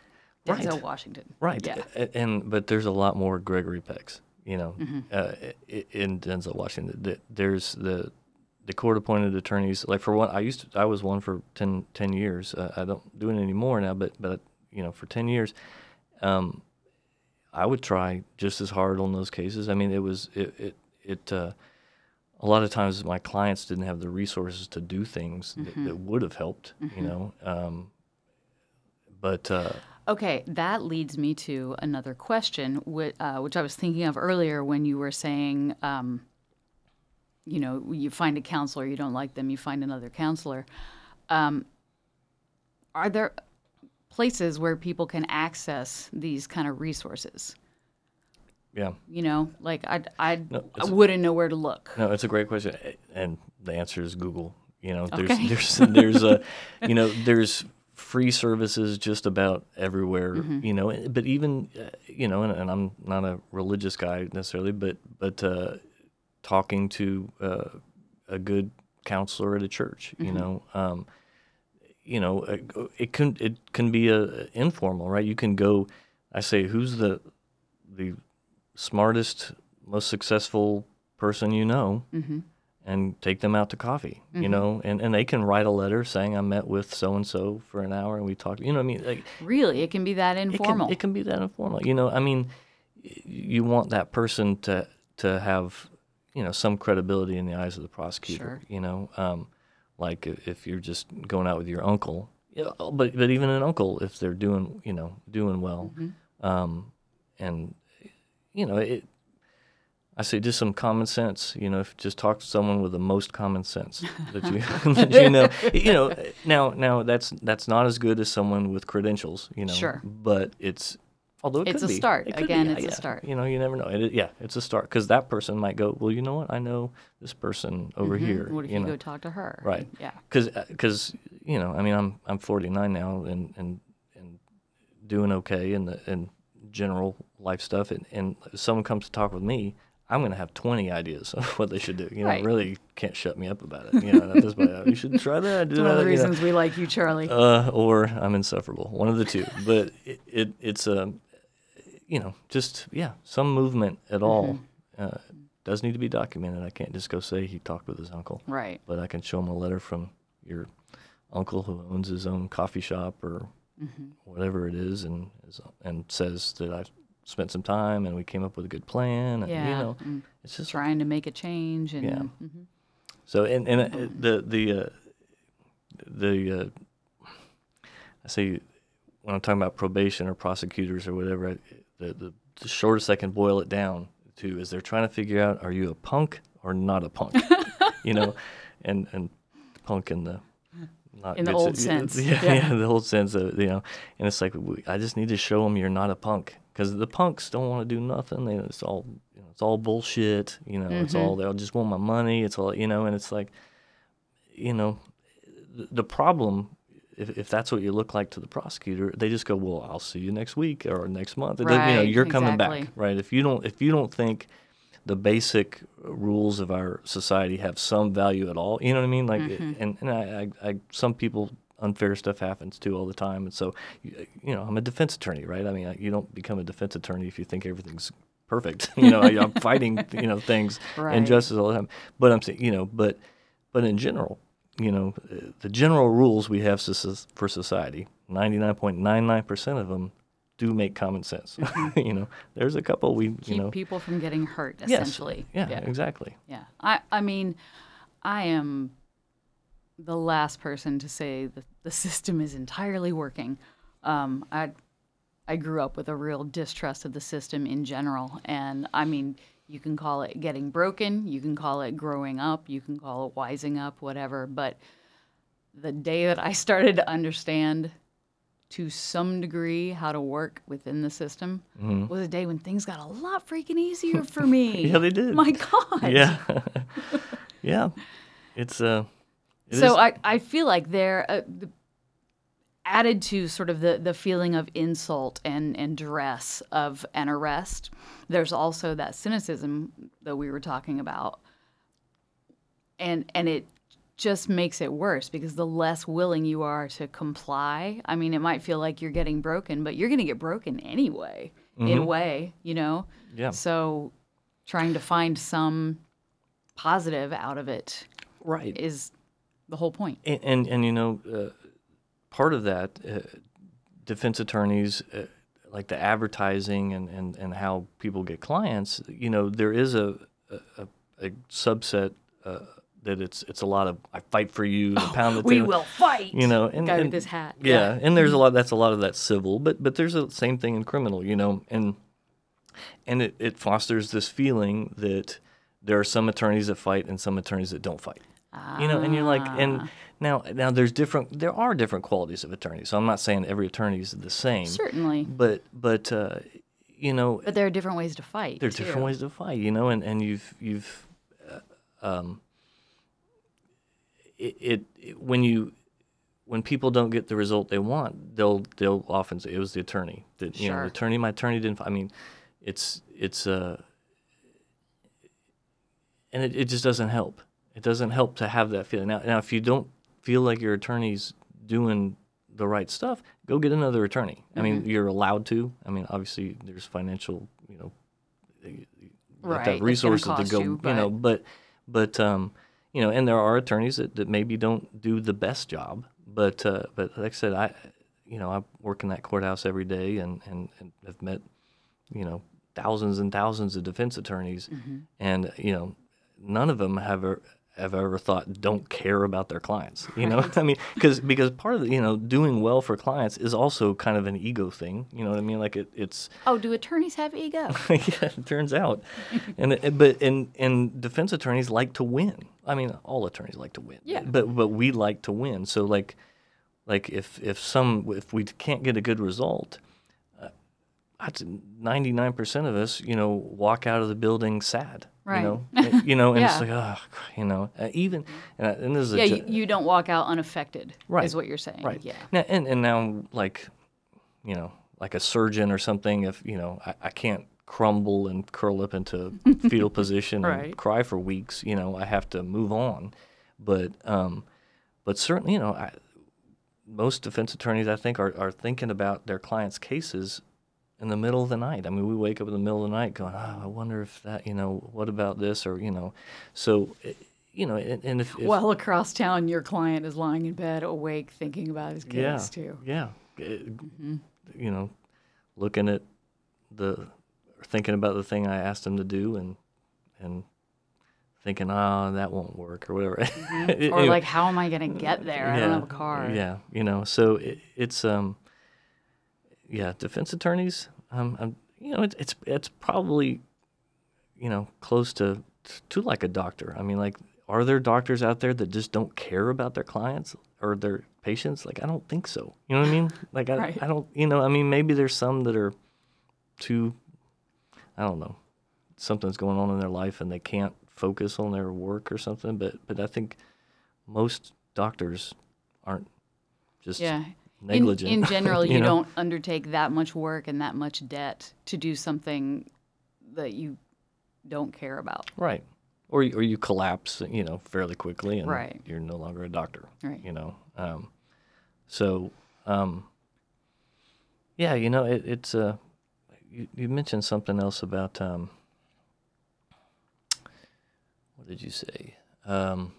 Denzel Right. Washington. right? Yeah. a- And but there's a lot more Gregory Pecks, you know, Mm-hmm. uh, in Denzel Washington. Th- There's the the court appointed attorneys. Like for one, I used to, I was one for 10, 10 years. Uh, I don't do it anymore now, but but you know, for ten years, um, I would try just as hard on those cases. I mean, it was it it it. Uh, a lot of times, my clients didn't have the resources to do things that, Mm-hmm. that would have helped, you know. Um, but uh, Okay, that leads me to another question, which, uh, which I was thinking of earlier when you were saying, um, you know, you find a counselor, you don't like them, you find another counselor. Um, are there places where people can access these kind of resources? Yeah, You know, like I, I, No, I wouldn't know where to look. No, it's a great question, and the answer is Google. You know, there's Okay. there's there's a, you know, there's free services just about everywhere. You know, but even, uh, you know, and, and I'm not a religious guy necessarily, but but uh, talking to uh, a good counselor at a church, you know, um, you know, uh, it can it can be a informal, right? You can go. I say, who's the the smartest, most successful person you know, and take them out to coffee, Mm-hmm. you know, and, and they can write a letter saying I met with so and so for an hour and we talked. You know, I mean, like Really, it can be that it informal. can it can be that informal. You know, I mean, you want that person to to have you know some credibility in the eyes of the prosecutor. Sure. You know, um, like if, you're just going out with your uncle, yeah, but but even an uncle, if they're doing you know doing well, Mm-hmm. um, and you know it. I say just some common sense. You know, if just talk to someone with the most common sense that you that you know. You know, now now that's that's not as good as someone with credentials. You know, Sure. But it's although it It's could a be. start. It Again, be, it's a start. You know, you never know. It, yeah, it's a start because that person might go. Well, you know what? I know this person over here. Mm-hmm. What if you you, know, go talk to her? Right. Yeah. because because you know I mean I'm I'm 49 now and and and doing okay in the in general life stuff and and if someone comes to talk with me I'm gonna have 20 ideas of what they should do you know Right. really can't shut me up about it you know this point you should try that It's one of the you know. reasons we like you, Charlie. uh, or I'm insufferable one of the two but it, it it's a you know just yeah some movement at all Mm-hmm. uh, does need to be documented I can't just go say he talked with his uncle right. but I can show him a letter from your uncle who owns his own coffee shop or Mm-hmm. whatever it is, and and says that I spent some time and we came up with a good plan. And, Yeah. you know, mm. it's just Trying to make a change and Yeah. mhm. so. And and uh, the the uh, the uh, I say when I'm talking about probation or prosecutors or whatever, I, the, the the shortest I can boil it down to is they're trying to figure out are you a punk or not a punk, you know, and and punk in the not In the old se- sense, yeah, yeah. yeah, the old sense of you know, and it's like we- I just need to show them you're not a punk because the punks don't want to do nothing. They it's all you know, it's all bullshit. You know, it's all they all just want my money. It's all you know, and it's like, you know, the, the problem. If, if that's what you look like to the prosecutor, they just go, "Well, I'll see you next week or next month." Doesn't- you know, you're coming exactly. back, right? If you don't, if you don't think the basic rules of our society have some value at all. You know what I mean? Like, Mm-hmm. and and I, I, I, some people unfair stuff happens too all the time, and so you, you know, I'm a defense attorney, right? I mean, you don't become a defense attorney if you think everything's perfect. you know, I, I'm fighting, you know, things Right. injustice all the time. But I'm saying, you know, but but in general, you know, uh, the general rules we have for society, 99.99% of them do make common sense. you know, there's a couple we, keep you know, people from getting hurt. Yes. Essentially. Yeah, exactly. Yeah. I, I mean, I am the last person to say that the system is entirely working. Um, I, I grew up with a real distrust of the system in general. And I mean, you can call it getting broken, you can call it growing up, you can call it wising up, whatever. But the day that I started to understand to some degree how to work within the system was a day when things got a lot freaking easier for me. Mm-hmm. Yeah, they did. My God. Yeah. yeah. It's uh it so is- I, I feel like they're uh, added to sort of the, the feeling of insult and, and duress of an arrest. There's also that cynicism that we were talking about. And and it just makes it worse because the less willing you are to comply. I mean, it might feel like you're getting broken, but you're going to get broken anyway, in a way, you know? Yeah. So trying to find some positive out of it right. is the whole point. and and, and you know uh, part of that uh, defense attorneys uh, like the advertising and, and, and how people get clients you know there is a a, a- subset uh, that it's it's a lot of I fight for you the pound the We table," will fight. you know and, Guy with his hat. yeah, and there's a lot that's a lot of that civil but but there's the same thing in criminal you know and and it, it fosters this feeling that there are some attorneys that fight and some attorneys that don't fight you know and you're like and now now there's different there are different qualities of attorneys so i'm not saying every attorney is the same Certainly. but but uh, you know But there are different ways to fight. there's different too. ways to fight you know and and you've you've uh, um it, it, it when you when people don't get the result they want they'll they'll often say it was the attorney that you know the attorney my attorney didn't i mean it's it's uh and it, it just doesn't help it doesn't help to have that feeling. Now now if you don't feel like your attorney's doing the right stuff go get another attorney. I mean Mm-hmm. you're allowed to. I mean obviously there's financial you know you have to Right, have resources to go you, you know but- but but um you know, and there are attorneys that, that maybe don't do the best job, but uh, but like I said, I you know I work in that courthouse every day and and, and have met you know thousands and thousands of defense attorneys, and you know none of them have have ever thought don't care about their clients. You know, I mean, because because part of the, you know doing well for clients is also kind of an ego thing. You know what I mean? Like it, it's Oh, do attorneys have ego? yeah, it turns out, and it- but and and defense attorneys like to win. I mean, all attorneys like to win. Yeah. But but we like to win. So like, like if if some if we can't get a good result, uh, ninety nine percent of us, you know, walk out of the building sad. Right. You know, And- you know, and it's like, oh, you know, uh, even and, and this is yeah, ju- you don't walk out unaffected, Right. is what you're saying. Right. Yeah. Now, and and now like, you know, like a surgeon or something. If you know, I, I can't crumble and curl up into fetal position Right. and cry for weeks. You know, I have to move on. But um, but certainly, you know, I, most defense attorneys I think are are thinking about their clients' cases in the middle of the night. I mean, we wake up in the middle of the night going, oh, I wonder if that, you know, what about this or you know, so. eh, You know, and, and if, if Well, across town, your client is lying in bed awake thinking about his kids yeah, too. Yeah. It- You know, looking at the, or thinking about the thing I asked him to do and, and thinking, oh, that won't work or whatever. Mm-hmm. Or anyway, like, how am I going to get there? I don't have a car. Yeah. You know, so it, it's, um, yeah, defense attorneys, um, um you know, it's, it's, it's probably, you know, close to, to like a doctor. I mean, like, are there doctors out there that just don't care about their clients or their patients? Like, I don't think so. You know what I mean? Like, I, Right. I don't, you know, I mean, maybe there's some that are too, I don't know, something's going on in their life and they can't focus on their work or something. But, but I think most doctors aren't just Yeah. In, negligent. in general, you, know? don't undertake that much work and that much debt to do something that you don't care about. Right. Or, you- or you collapse, you know, fairly quickly and Right. you're no longer a doctor. Right. You know, um, so, um, yeah, you know, it, it's, uh, you, you mentioned something else about, um, what did you say? Um,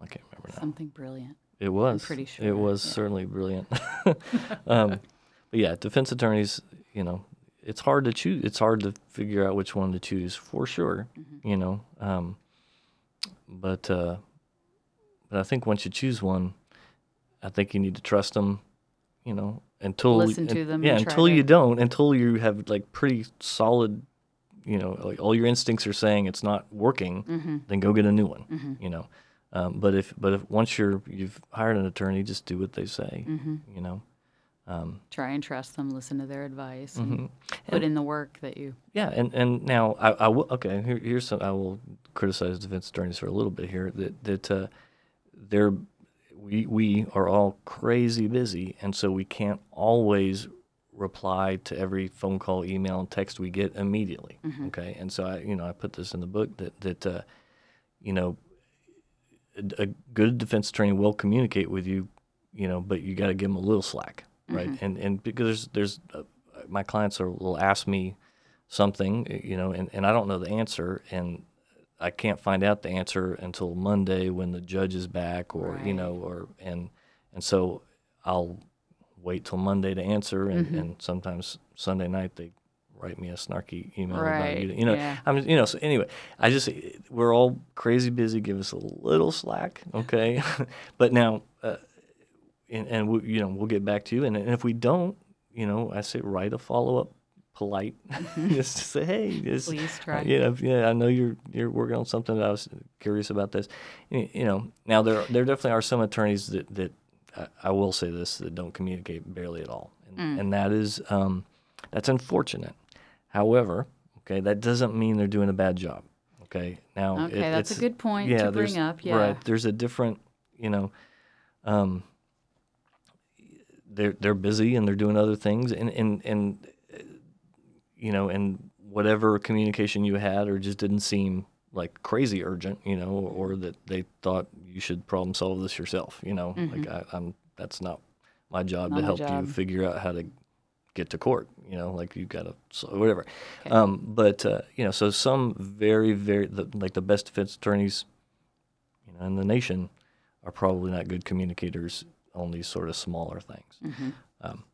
I can't remember now. Something brilliant. It was. pretty sure. It was yeah. certainly brilliant. um, but yeah, defense attorneys, you know, it's hard to choose. It's hard to figure out which one to choose for sure. Mm-hmm. You know, um, but uh, but I think once you choose one, I think you need to trust them. You know, until Listen to and- them Yeah, until you don't. Until you have like pretty solid. You know, like all your instincts are saying it's not working. Mm-hmm. Then go get a new one. You know. Um, but if but if once you're you've hired an attorney, just do what they say. Mm-hmm. You know. Um, Try and trust them, listen to their advice, Mm-hmm. and put in the work that you. yeah, and and now I, I will okay. Here, here's some I will criticize defense attorneys for a little bit here that that uh, they're we we are all crazy busy, and so we can't always reply to every phone call, email, and text we get immediately. Okay, and so I you know I put this in the book that that uh, you know a, a good defense attorney will communicate with you, you know, but you got to give them a little slack, right? And and because there's, there's uh, my clients are, will ask me something, you know, and, and I don't know the answer, and I can't find out the answer until Monday when the judge is back, or you know, or and and so I'll wait till Monday to answer, and, and sometimes Sunday night they write me a snarky email about Right, you, you know. yeah. I'm you know so anyway I just we're all crazy busy. Give us a little slack, okay? but now, uh, and and we, you know we'll get back to you. And, and if we don't, you know, I say write a follow up, polite, just to say hey, just, Please try. You know, yeah, I know you're you're working on something. That I was curious about this. You you know, now there there definitely are some attorneys that that I, I will say this that don't communicate barely at all, and, Mm. and that is um, that's unfortunate. However, okay, that doesn't mean they're doing a bad job. Okay, now Okay, that's a good point to there's- bring up, yeah. right. There's a different, you know, um, they're they're busy and they're doing other things, and and and you know, and whatever communication you had or just didn't seem like crazy urgent, you know, or, that they thought you should problem solve this yourself, you know, like I, I'm that's not my job Mm-hmm. Not to help job. you figure out how to get to court, you know, like you got to so whatever. Um, but uh, you know, so some very very the, like the best defense attorneys you know, in the nation are probably not good communicators on these sort of smaller things. Um,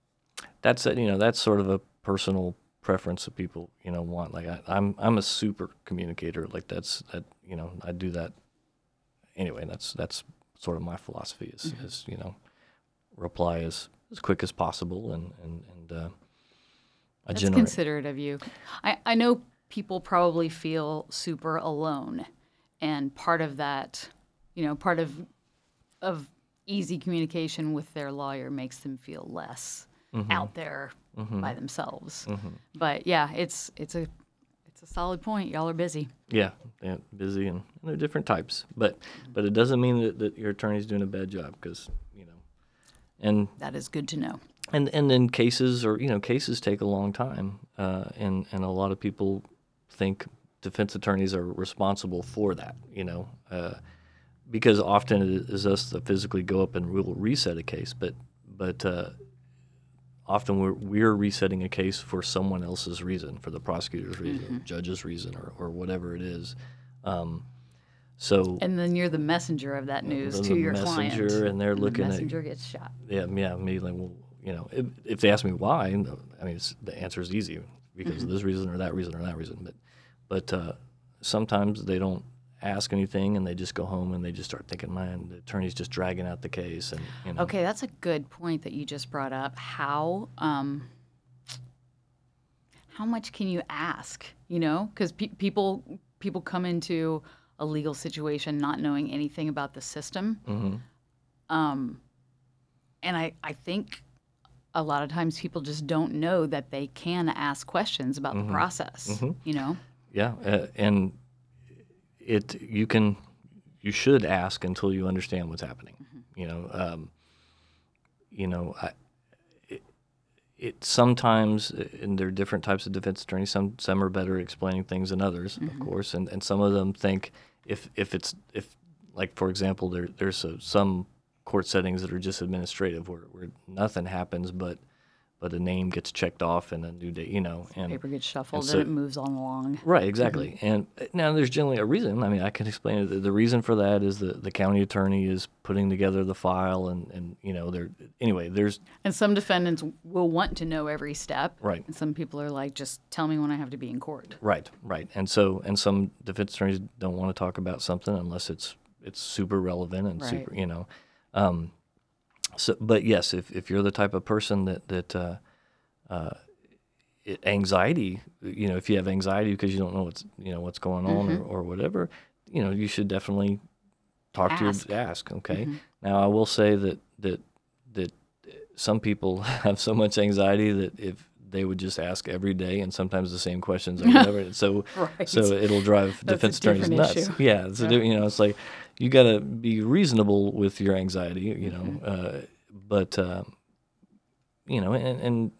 that's a, you know that's sort of a personal preference that people you know want. Like I, I'm I'm a super communicator. Like that's that you know I do that anyway. That's that's sort of my philosophy is, is you know reply as as quick as possible and and and uh, I That's generate. considerate of you. I, I know people probably feel super alone, and part of that, you know, part of of easy communication with their lawyer makes them feel less Mm-hmm. out there by themselves. But yeah, it's it's a it's a solid point. Y'all are busy. Yeah, yeah, busy and, and they're different types, but but it doesn't mean that, that your attorney's doing a bad job because and That is good to know. and and then cases or you know cases take a long time, uh, and and a lot of people think defense attorneys are responsible for that, you know, uh, because often it is us that physically go up and we'll reset a case, but but uh, often we're we're resetting a case for someone else's reason, for the prosecutor's reason, or judge's reason, or or whatever it is. Um, so And then you're the messenger of that news the to your client. messenger, and they're the looking at messenger gets shot. yeah, yeah, me like, well, you know, if, if they ask me why, I mean, the answer is easy because Mm-hmm. of this reason or that reason or that reason. But, but uh, sometimes they don't ask anything and they just go home and they just start thinking, man, the attorney's just dragging out the case, and you know, Okay, that's a good point that you just brought up. How um, how much can you ask? You know, because pe- people people come into a legal situation not knowing anything about the system, um, and I I think a lot of times people just don't know that they can ask questions about the process. You know, yeah, uh, and it you can you should ask until you understand what's happening. You know, um, you know, I, it sometimes uh, and there are different types of defense attorneys. Some some are better at explaining things than others, of mm-hmm. course, and, and some of them think if if it's if like for example there there's a, some court settings that are just administrative where, where nothing happens but but a name gets checked off and a new date, you know, and paper gets shuffled so- and it moves on along. Right, exactly. And uh, now there's generally a reason. I mean, I can explain it. The- The reason for that is that the county attorney is putting together the file, and, and you know, there. Anyway, there's And some defendants will want to know every step. Right. And some people are like, just tell me when I have to be in court. right, right, and so and some defense attorneys don't want to talk about something unless it's it's super relevant and Right. super, you know. Um, so, but yes, if, if you're the type of person that that uh, uh, it, anxiety, you know, if you have anxiety because you don't know what's you know what's going on or, or whatever, you know, you should definitely talk Ask. to your ask. Okay. Now I will say that that that some people have so much anxiety that if they would just ask every day and sometimes the same questions over and over, so Right. so it'll drive defense attorneys nuts. issue. Yeah, it's a di- you know, it's like you got to be reasonable with your anxiety, you know, Mm-hmm. uh, but uh, you know, and, and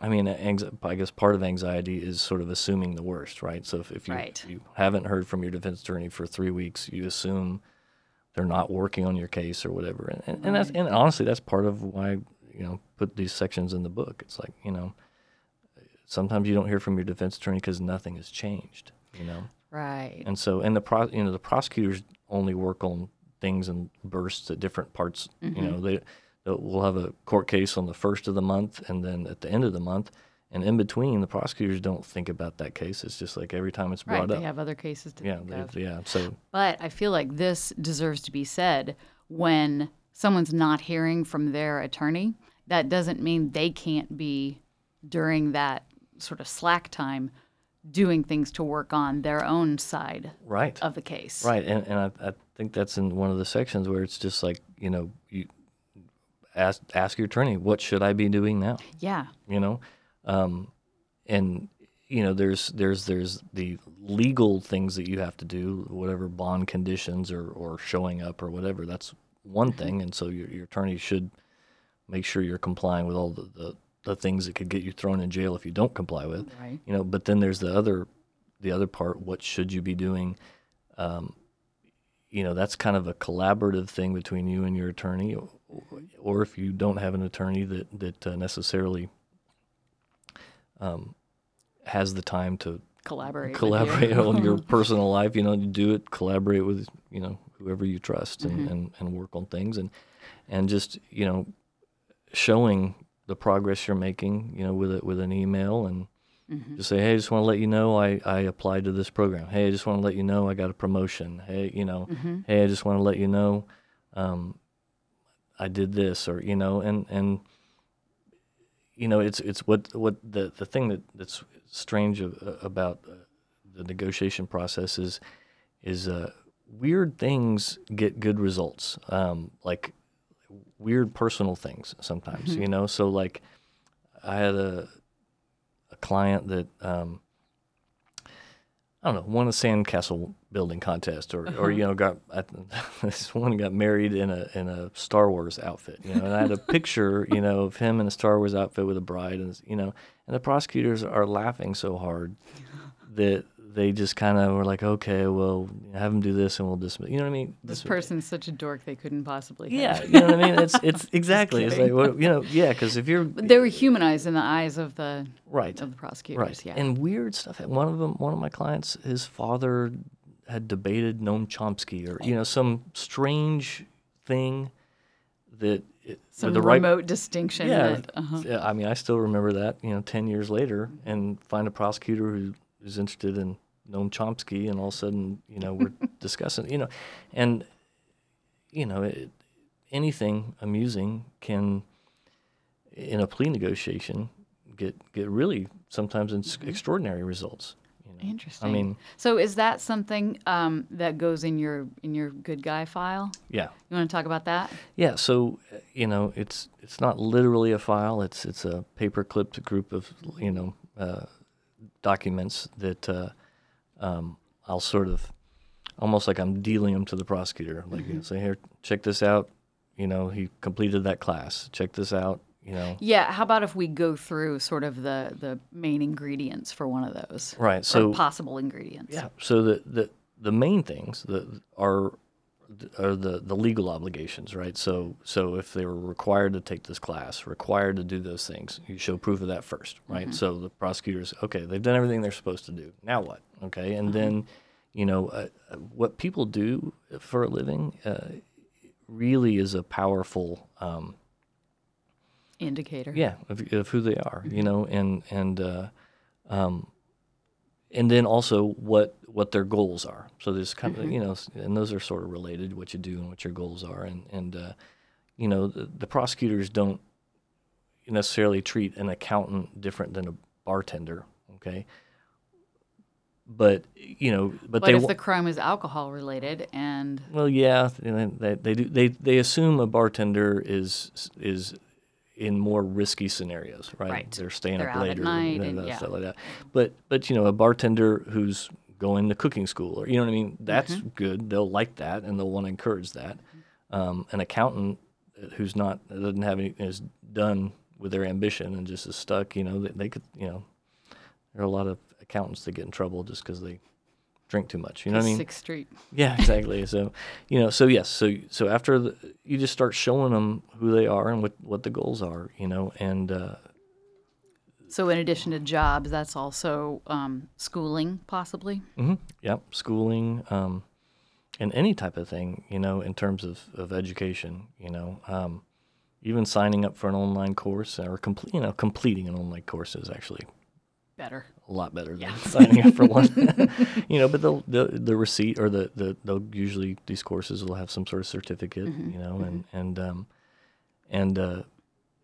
I mean, anxi- I guess part of anxiety is sort of assuming the worst, right? So if, if you, Right. you haven't heard from your defense attorney for three weeks, you assume they're not working on your case or whatever, and, and, and that's and honestly, that's part of why you know put these sections in the book. It's like you know, sometimes you don't hear from your defense attorney because nothing has changed, you know. Right. And so, and the pro, you know, the prosecutors only work on things in bursts at different parts. You mm-hmm. know, they we'll have a court case on the first of the month, and then at the end of the month, and in between, the prosecutors don't think about that case. It's just like every time it's Right. brought They up. They have other cases to yeah, think they- yeah. So But I feel like this deserves to be said when someone's not hearing from their attorney. That doesn't mean they can't be during that sort of slack time doing things to work on their own side right, of the case. right, and and I, I think that's in one of the sections where it's just like you know you ask ask your attorney what should I be doing now. Yeah. you know um, and you know there's there's there's the legal things that you have to do whatever bond conditions or or showing up or whatever that's one thing and so your, your attorney should make sure you're complying with all the, the the things that could get you thrown in jail if you don't comply with Right. you know but then there's the other the other part what should you be doing um, you know that's kind of a collaborative thing between you and your attorney or, or if you don't have an attorney that that uh, necessarily um, has the time to Collaborate. with you. collaborate on your personal life you know you do it collaborate with you know whoever you trust and, and, and work on things and and just you know showing the progress you're making you know with it with an email and just say hey I just want to let you know I, I applied to this program. Hey I just want to let you know I got a promotion. Hey you know hey I just want to let you know um, I did this or you know and and you know it's it's what what the the thing that that's strange a- about uh, the negotiation process is is uh, weird things get good results. Um, like weird personal things sometimes you know? So like I had a a client that um, I don't know won a sandcastle building contest or, or you know got I, this one got married in a in a Star Wars outfit you know? And I had a picture you know of him in a Star Wars outfit with a bride and you know? And the prosecutors are laughing so hard that they just kind of were like okay well have them do this and we'll dismiss you know what I mean This Dis- person's such a dork they couldn't possibly. have. yeah you know what I mean it's it's exactly it's like what, you know yeah because if you're they were humanized in the eyes of the right of the prosecutors. Right. Yeah. And weird stuff. One of them, one of my clients, his father had debated Noam Chomsky or you know some strange thing that it, Some the right remote distinction. yeah, That, uh-huh. yeah. I mean, I still remember that. You know, ten years later, and find a prosecutor who is interested in Noam Chomsky, and all of a sudden, you know, we're discussing. You know, and you know, it, anything amusing can, in a plea negotiation, get get really sometimes ex- extraordinary results. You know? Interesting. I mean, so is that something um, that goes in your in your good guy file? yeah. You want to talk about that? Yeah, so you know, it's it's not literally a file. It's it's a paper clipped group of you know uh, documents that uh, um, I'll sort of almost like I'm dealing them to the prosecutor. Like, you know, say here, check this out. You know, he completed that class. Check this out. You know, Yeah. How about if we go through sort of the the main ingredients for one of those? right. So possible ingredients. Yeah. So the the, the main things that are are the, the legal obligations, right? So so if they were required to take this class, required to do those things, you show proof of that first, right? So the prosecutors, okay, they've done everything they're supposed to do. Now what? Okay, and then you know uh, what people do for a living uh, really is a powerful. Um, Indicator. yeah of, of who they are you know and and uh, um, and then also what what their goals are so there's kind of you know and those are sort of related what you do and what your goals are and and uh, you know the, the prosecutors don't necessarily treat an accountant different than a bartender okay but you know but, they if the crime is alcohol related and well, yeah, they, they do. They they assume a bartender is is in more risky scenarios, right? Right. They're staying They're up later, you know, and- yeah. stuff like that. But but you know, a bartender who's going to cooking school, or you know what I mean, that's Mm-hmm. good. They'll like that, and they'll want to encourage that. Um, an accountant who's not doesn't have any is done with their ambition and just is stuck. You know, they, they could you know, there are a lot of accountants that get in trouble just because they drink too much. You know what I mean? Sixth Street. Yeah, exactly. so, you know, so yes, so so after the, you just start showing them who they are and what what the goals are, you know, and uh, So in addition to jobs, that's also um, schooling, possibly. mhm, yep, schooling, um, and any type of thing, you know, in terms of of education, you know, um, even signing up for an online course or complete, you know, completing an online course is actually Better. a lot better than signing up for one. you know, but the the the receipt or the, the they'll usually these courses will have some sort of certificate, you know, and and um and uh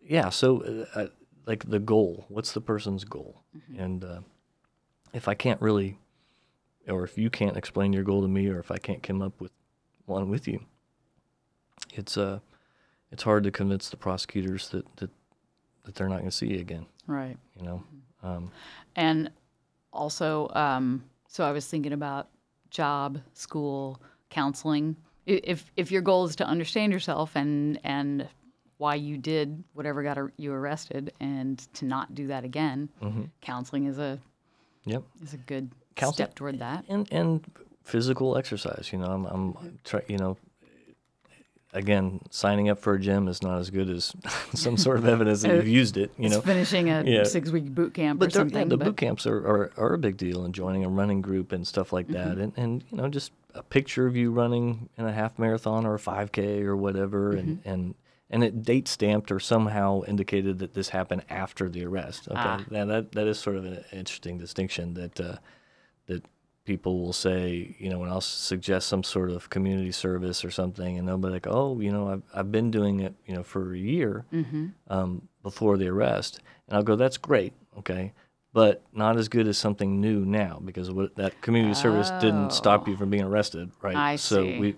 yeah, so uh, like the goal, what's the person's goal? And uh if I can't really or if you can't explain your goal to me or if I can't come up with one with you, it's uh it's hard to convince the prosecutors that that that they're not going to see you again, Right. you know. Um And also, um, so I was thinking about job, school, counseling. If if your goal is to understand yourself and and why you did whatever got ar- you arrested, and to not do that again, mm-hmm. counseling is a Yep. is a good Counsel- step toward that. and and physical exercise. You know, I'm I'm try, you know, again, signing up for a gym is not as good as some sort of evidence that you've used it. You it's know, finishing a Yeah. six-week boot camp but or something. yeah, the but boot camps are, are, are a big deal, and joining a running group and stuff like mm-hmm. that, and and you know just a picture of you running in a half marathon or a 5K or whatever, and mm-hmm. and and it date stamped or somehow indicated that this happened after the arrest. Okay, Ah. now that that is sort of an interesting distinction that uh, that people will say, you know, when I'll suggest some sort of community service or something, and they'll be like, oh, you know, I've, I've been doing it, you know, for a year um, before the arrest. And I'll go, that's great, okay, but not as good as something new now because what, that community service didn't stop you from being arrested, right? Oh. I so see. we,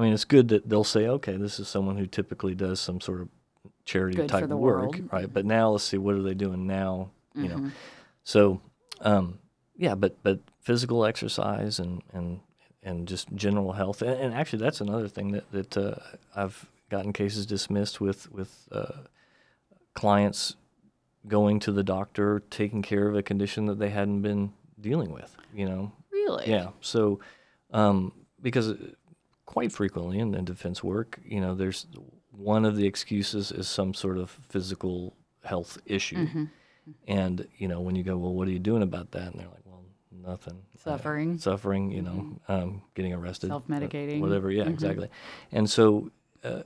I mean, it's good that they'll say, okay, this is someone who typically does some sort of charity Good type work, world. Mm-hmm. right? But now let's see what are they doing now, you know. So, um, yeah, but but physical exercise and and and just general health, and, and actually that's another thing that that uh, I've gotten cases dismissed with with uh, clients going to the doctor, taking care of a condition that they hadn't been dealing with, you know. really, Yeah. So, um, because quite frequently in, in defense work, you know, there's one of the excuses is some sort of physical health issue. And, you know, when you go, well, what are you doing about that? And they're like, well, nothing. Uh, Suffering. suffering, you know, um, getting arrested. uh, Self-medicating. Whatever. Yeah, exactly. And so uh,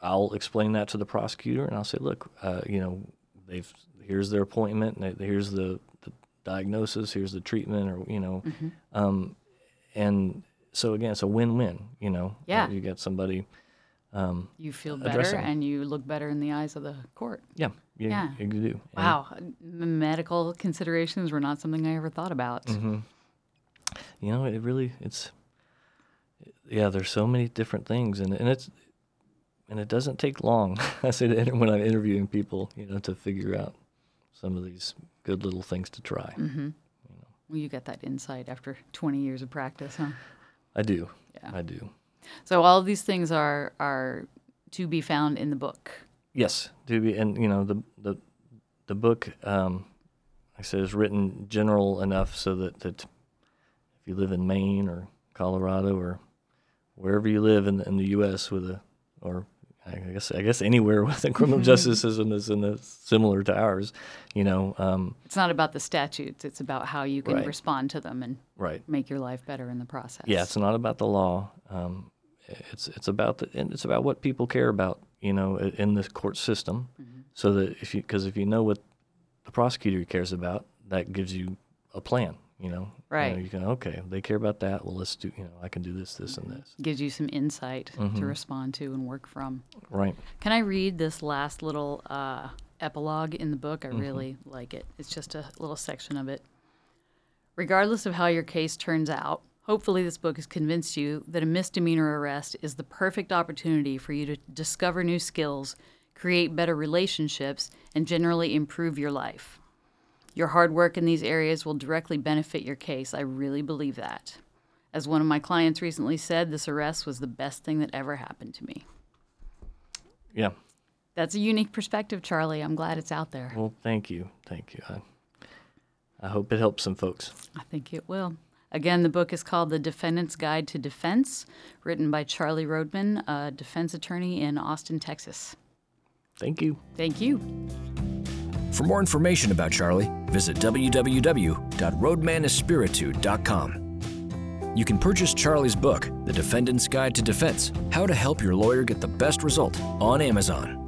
I'll explain that to the prosecutor and I'll say, look, uh, you know, they've, here's their appointment, and they- here's the, the diagnosis, here's the treatment, or, you know, Mm-hmm. um, and so again, it's a win-win, you know. Yeah. You get somebody, um, you feel better addressing. and you look better in the eyes of the court. yeah, you, Yeah. you do. Wow, m- medical considerations were not something I ever thought about. Mm-hmm. you know it really it's yeah there's so many different things and, and it's and it doesn't take long i say to when i'm interviewing people you know to figure out some of these good little things to try Well, you get that insight after 20 years of practice, huh? I do Yeah. i do So all of these things are are to be found in the book. yes to be and you know the the the book um like i said is written general enough so that that if you live in maine or colorado or wherever you live in the, in the us with a or I guess I guess anywhere with the criminal justice system is in similar to ours, you know. Um, It's not about the statutes; it's about how you can Right. respond to them and right. make your life better in the process. Yeah, it's not about the law. Um, it's it's about the and it's about what people care about, you know, in the court system. So that if you because if you know what the prosecutor cares about, that gives you a plan. You know, You know, Right. You, can okay, they care about that. Well, let's do. You know, I can do this, this, and this. gives you some insight Mm-hmm. to respond to and work from. Right. Can I read this last little uh, epilogue in the book? I Mm-hmm. really like it. It's just a little section of it. Regardless of how your case turns out, hopefully this book has convinced you that a misdemeanor arrest is the perfect opportunity for you to discover new skills, create better relationships, and generally improve your life. Your hard work in these areas will directly benefit your case. I really believe that. As one of my clients recently said, this arrest was the best thing that ever happened to me. Yeah. That's a unique perspective, Charlie. I'm glad it's out there. Well, thank you, thank you. I, I hope it helps some folks. I think it will. Again, the book is called The Defendant's Guide to Defense, written by Charlie Roadman, a defense attorney in Austin, Texas. Thank you. Thank you. For more information about Charlie, visit www.roadmanespiritu.com. You can purchase Charlie's book, The Defendant's Guide to Defense How to Help Your Lawyer Get the Best Result, on Amazon.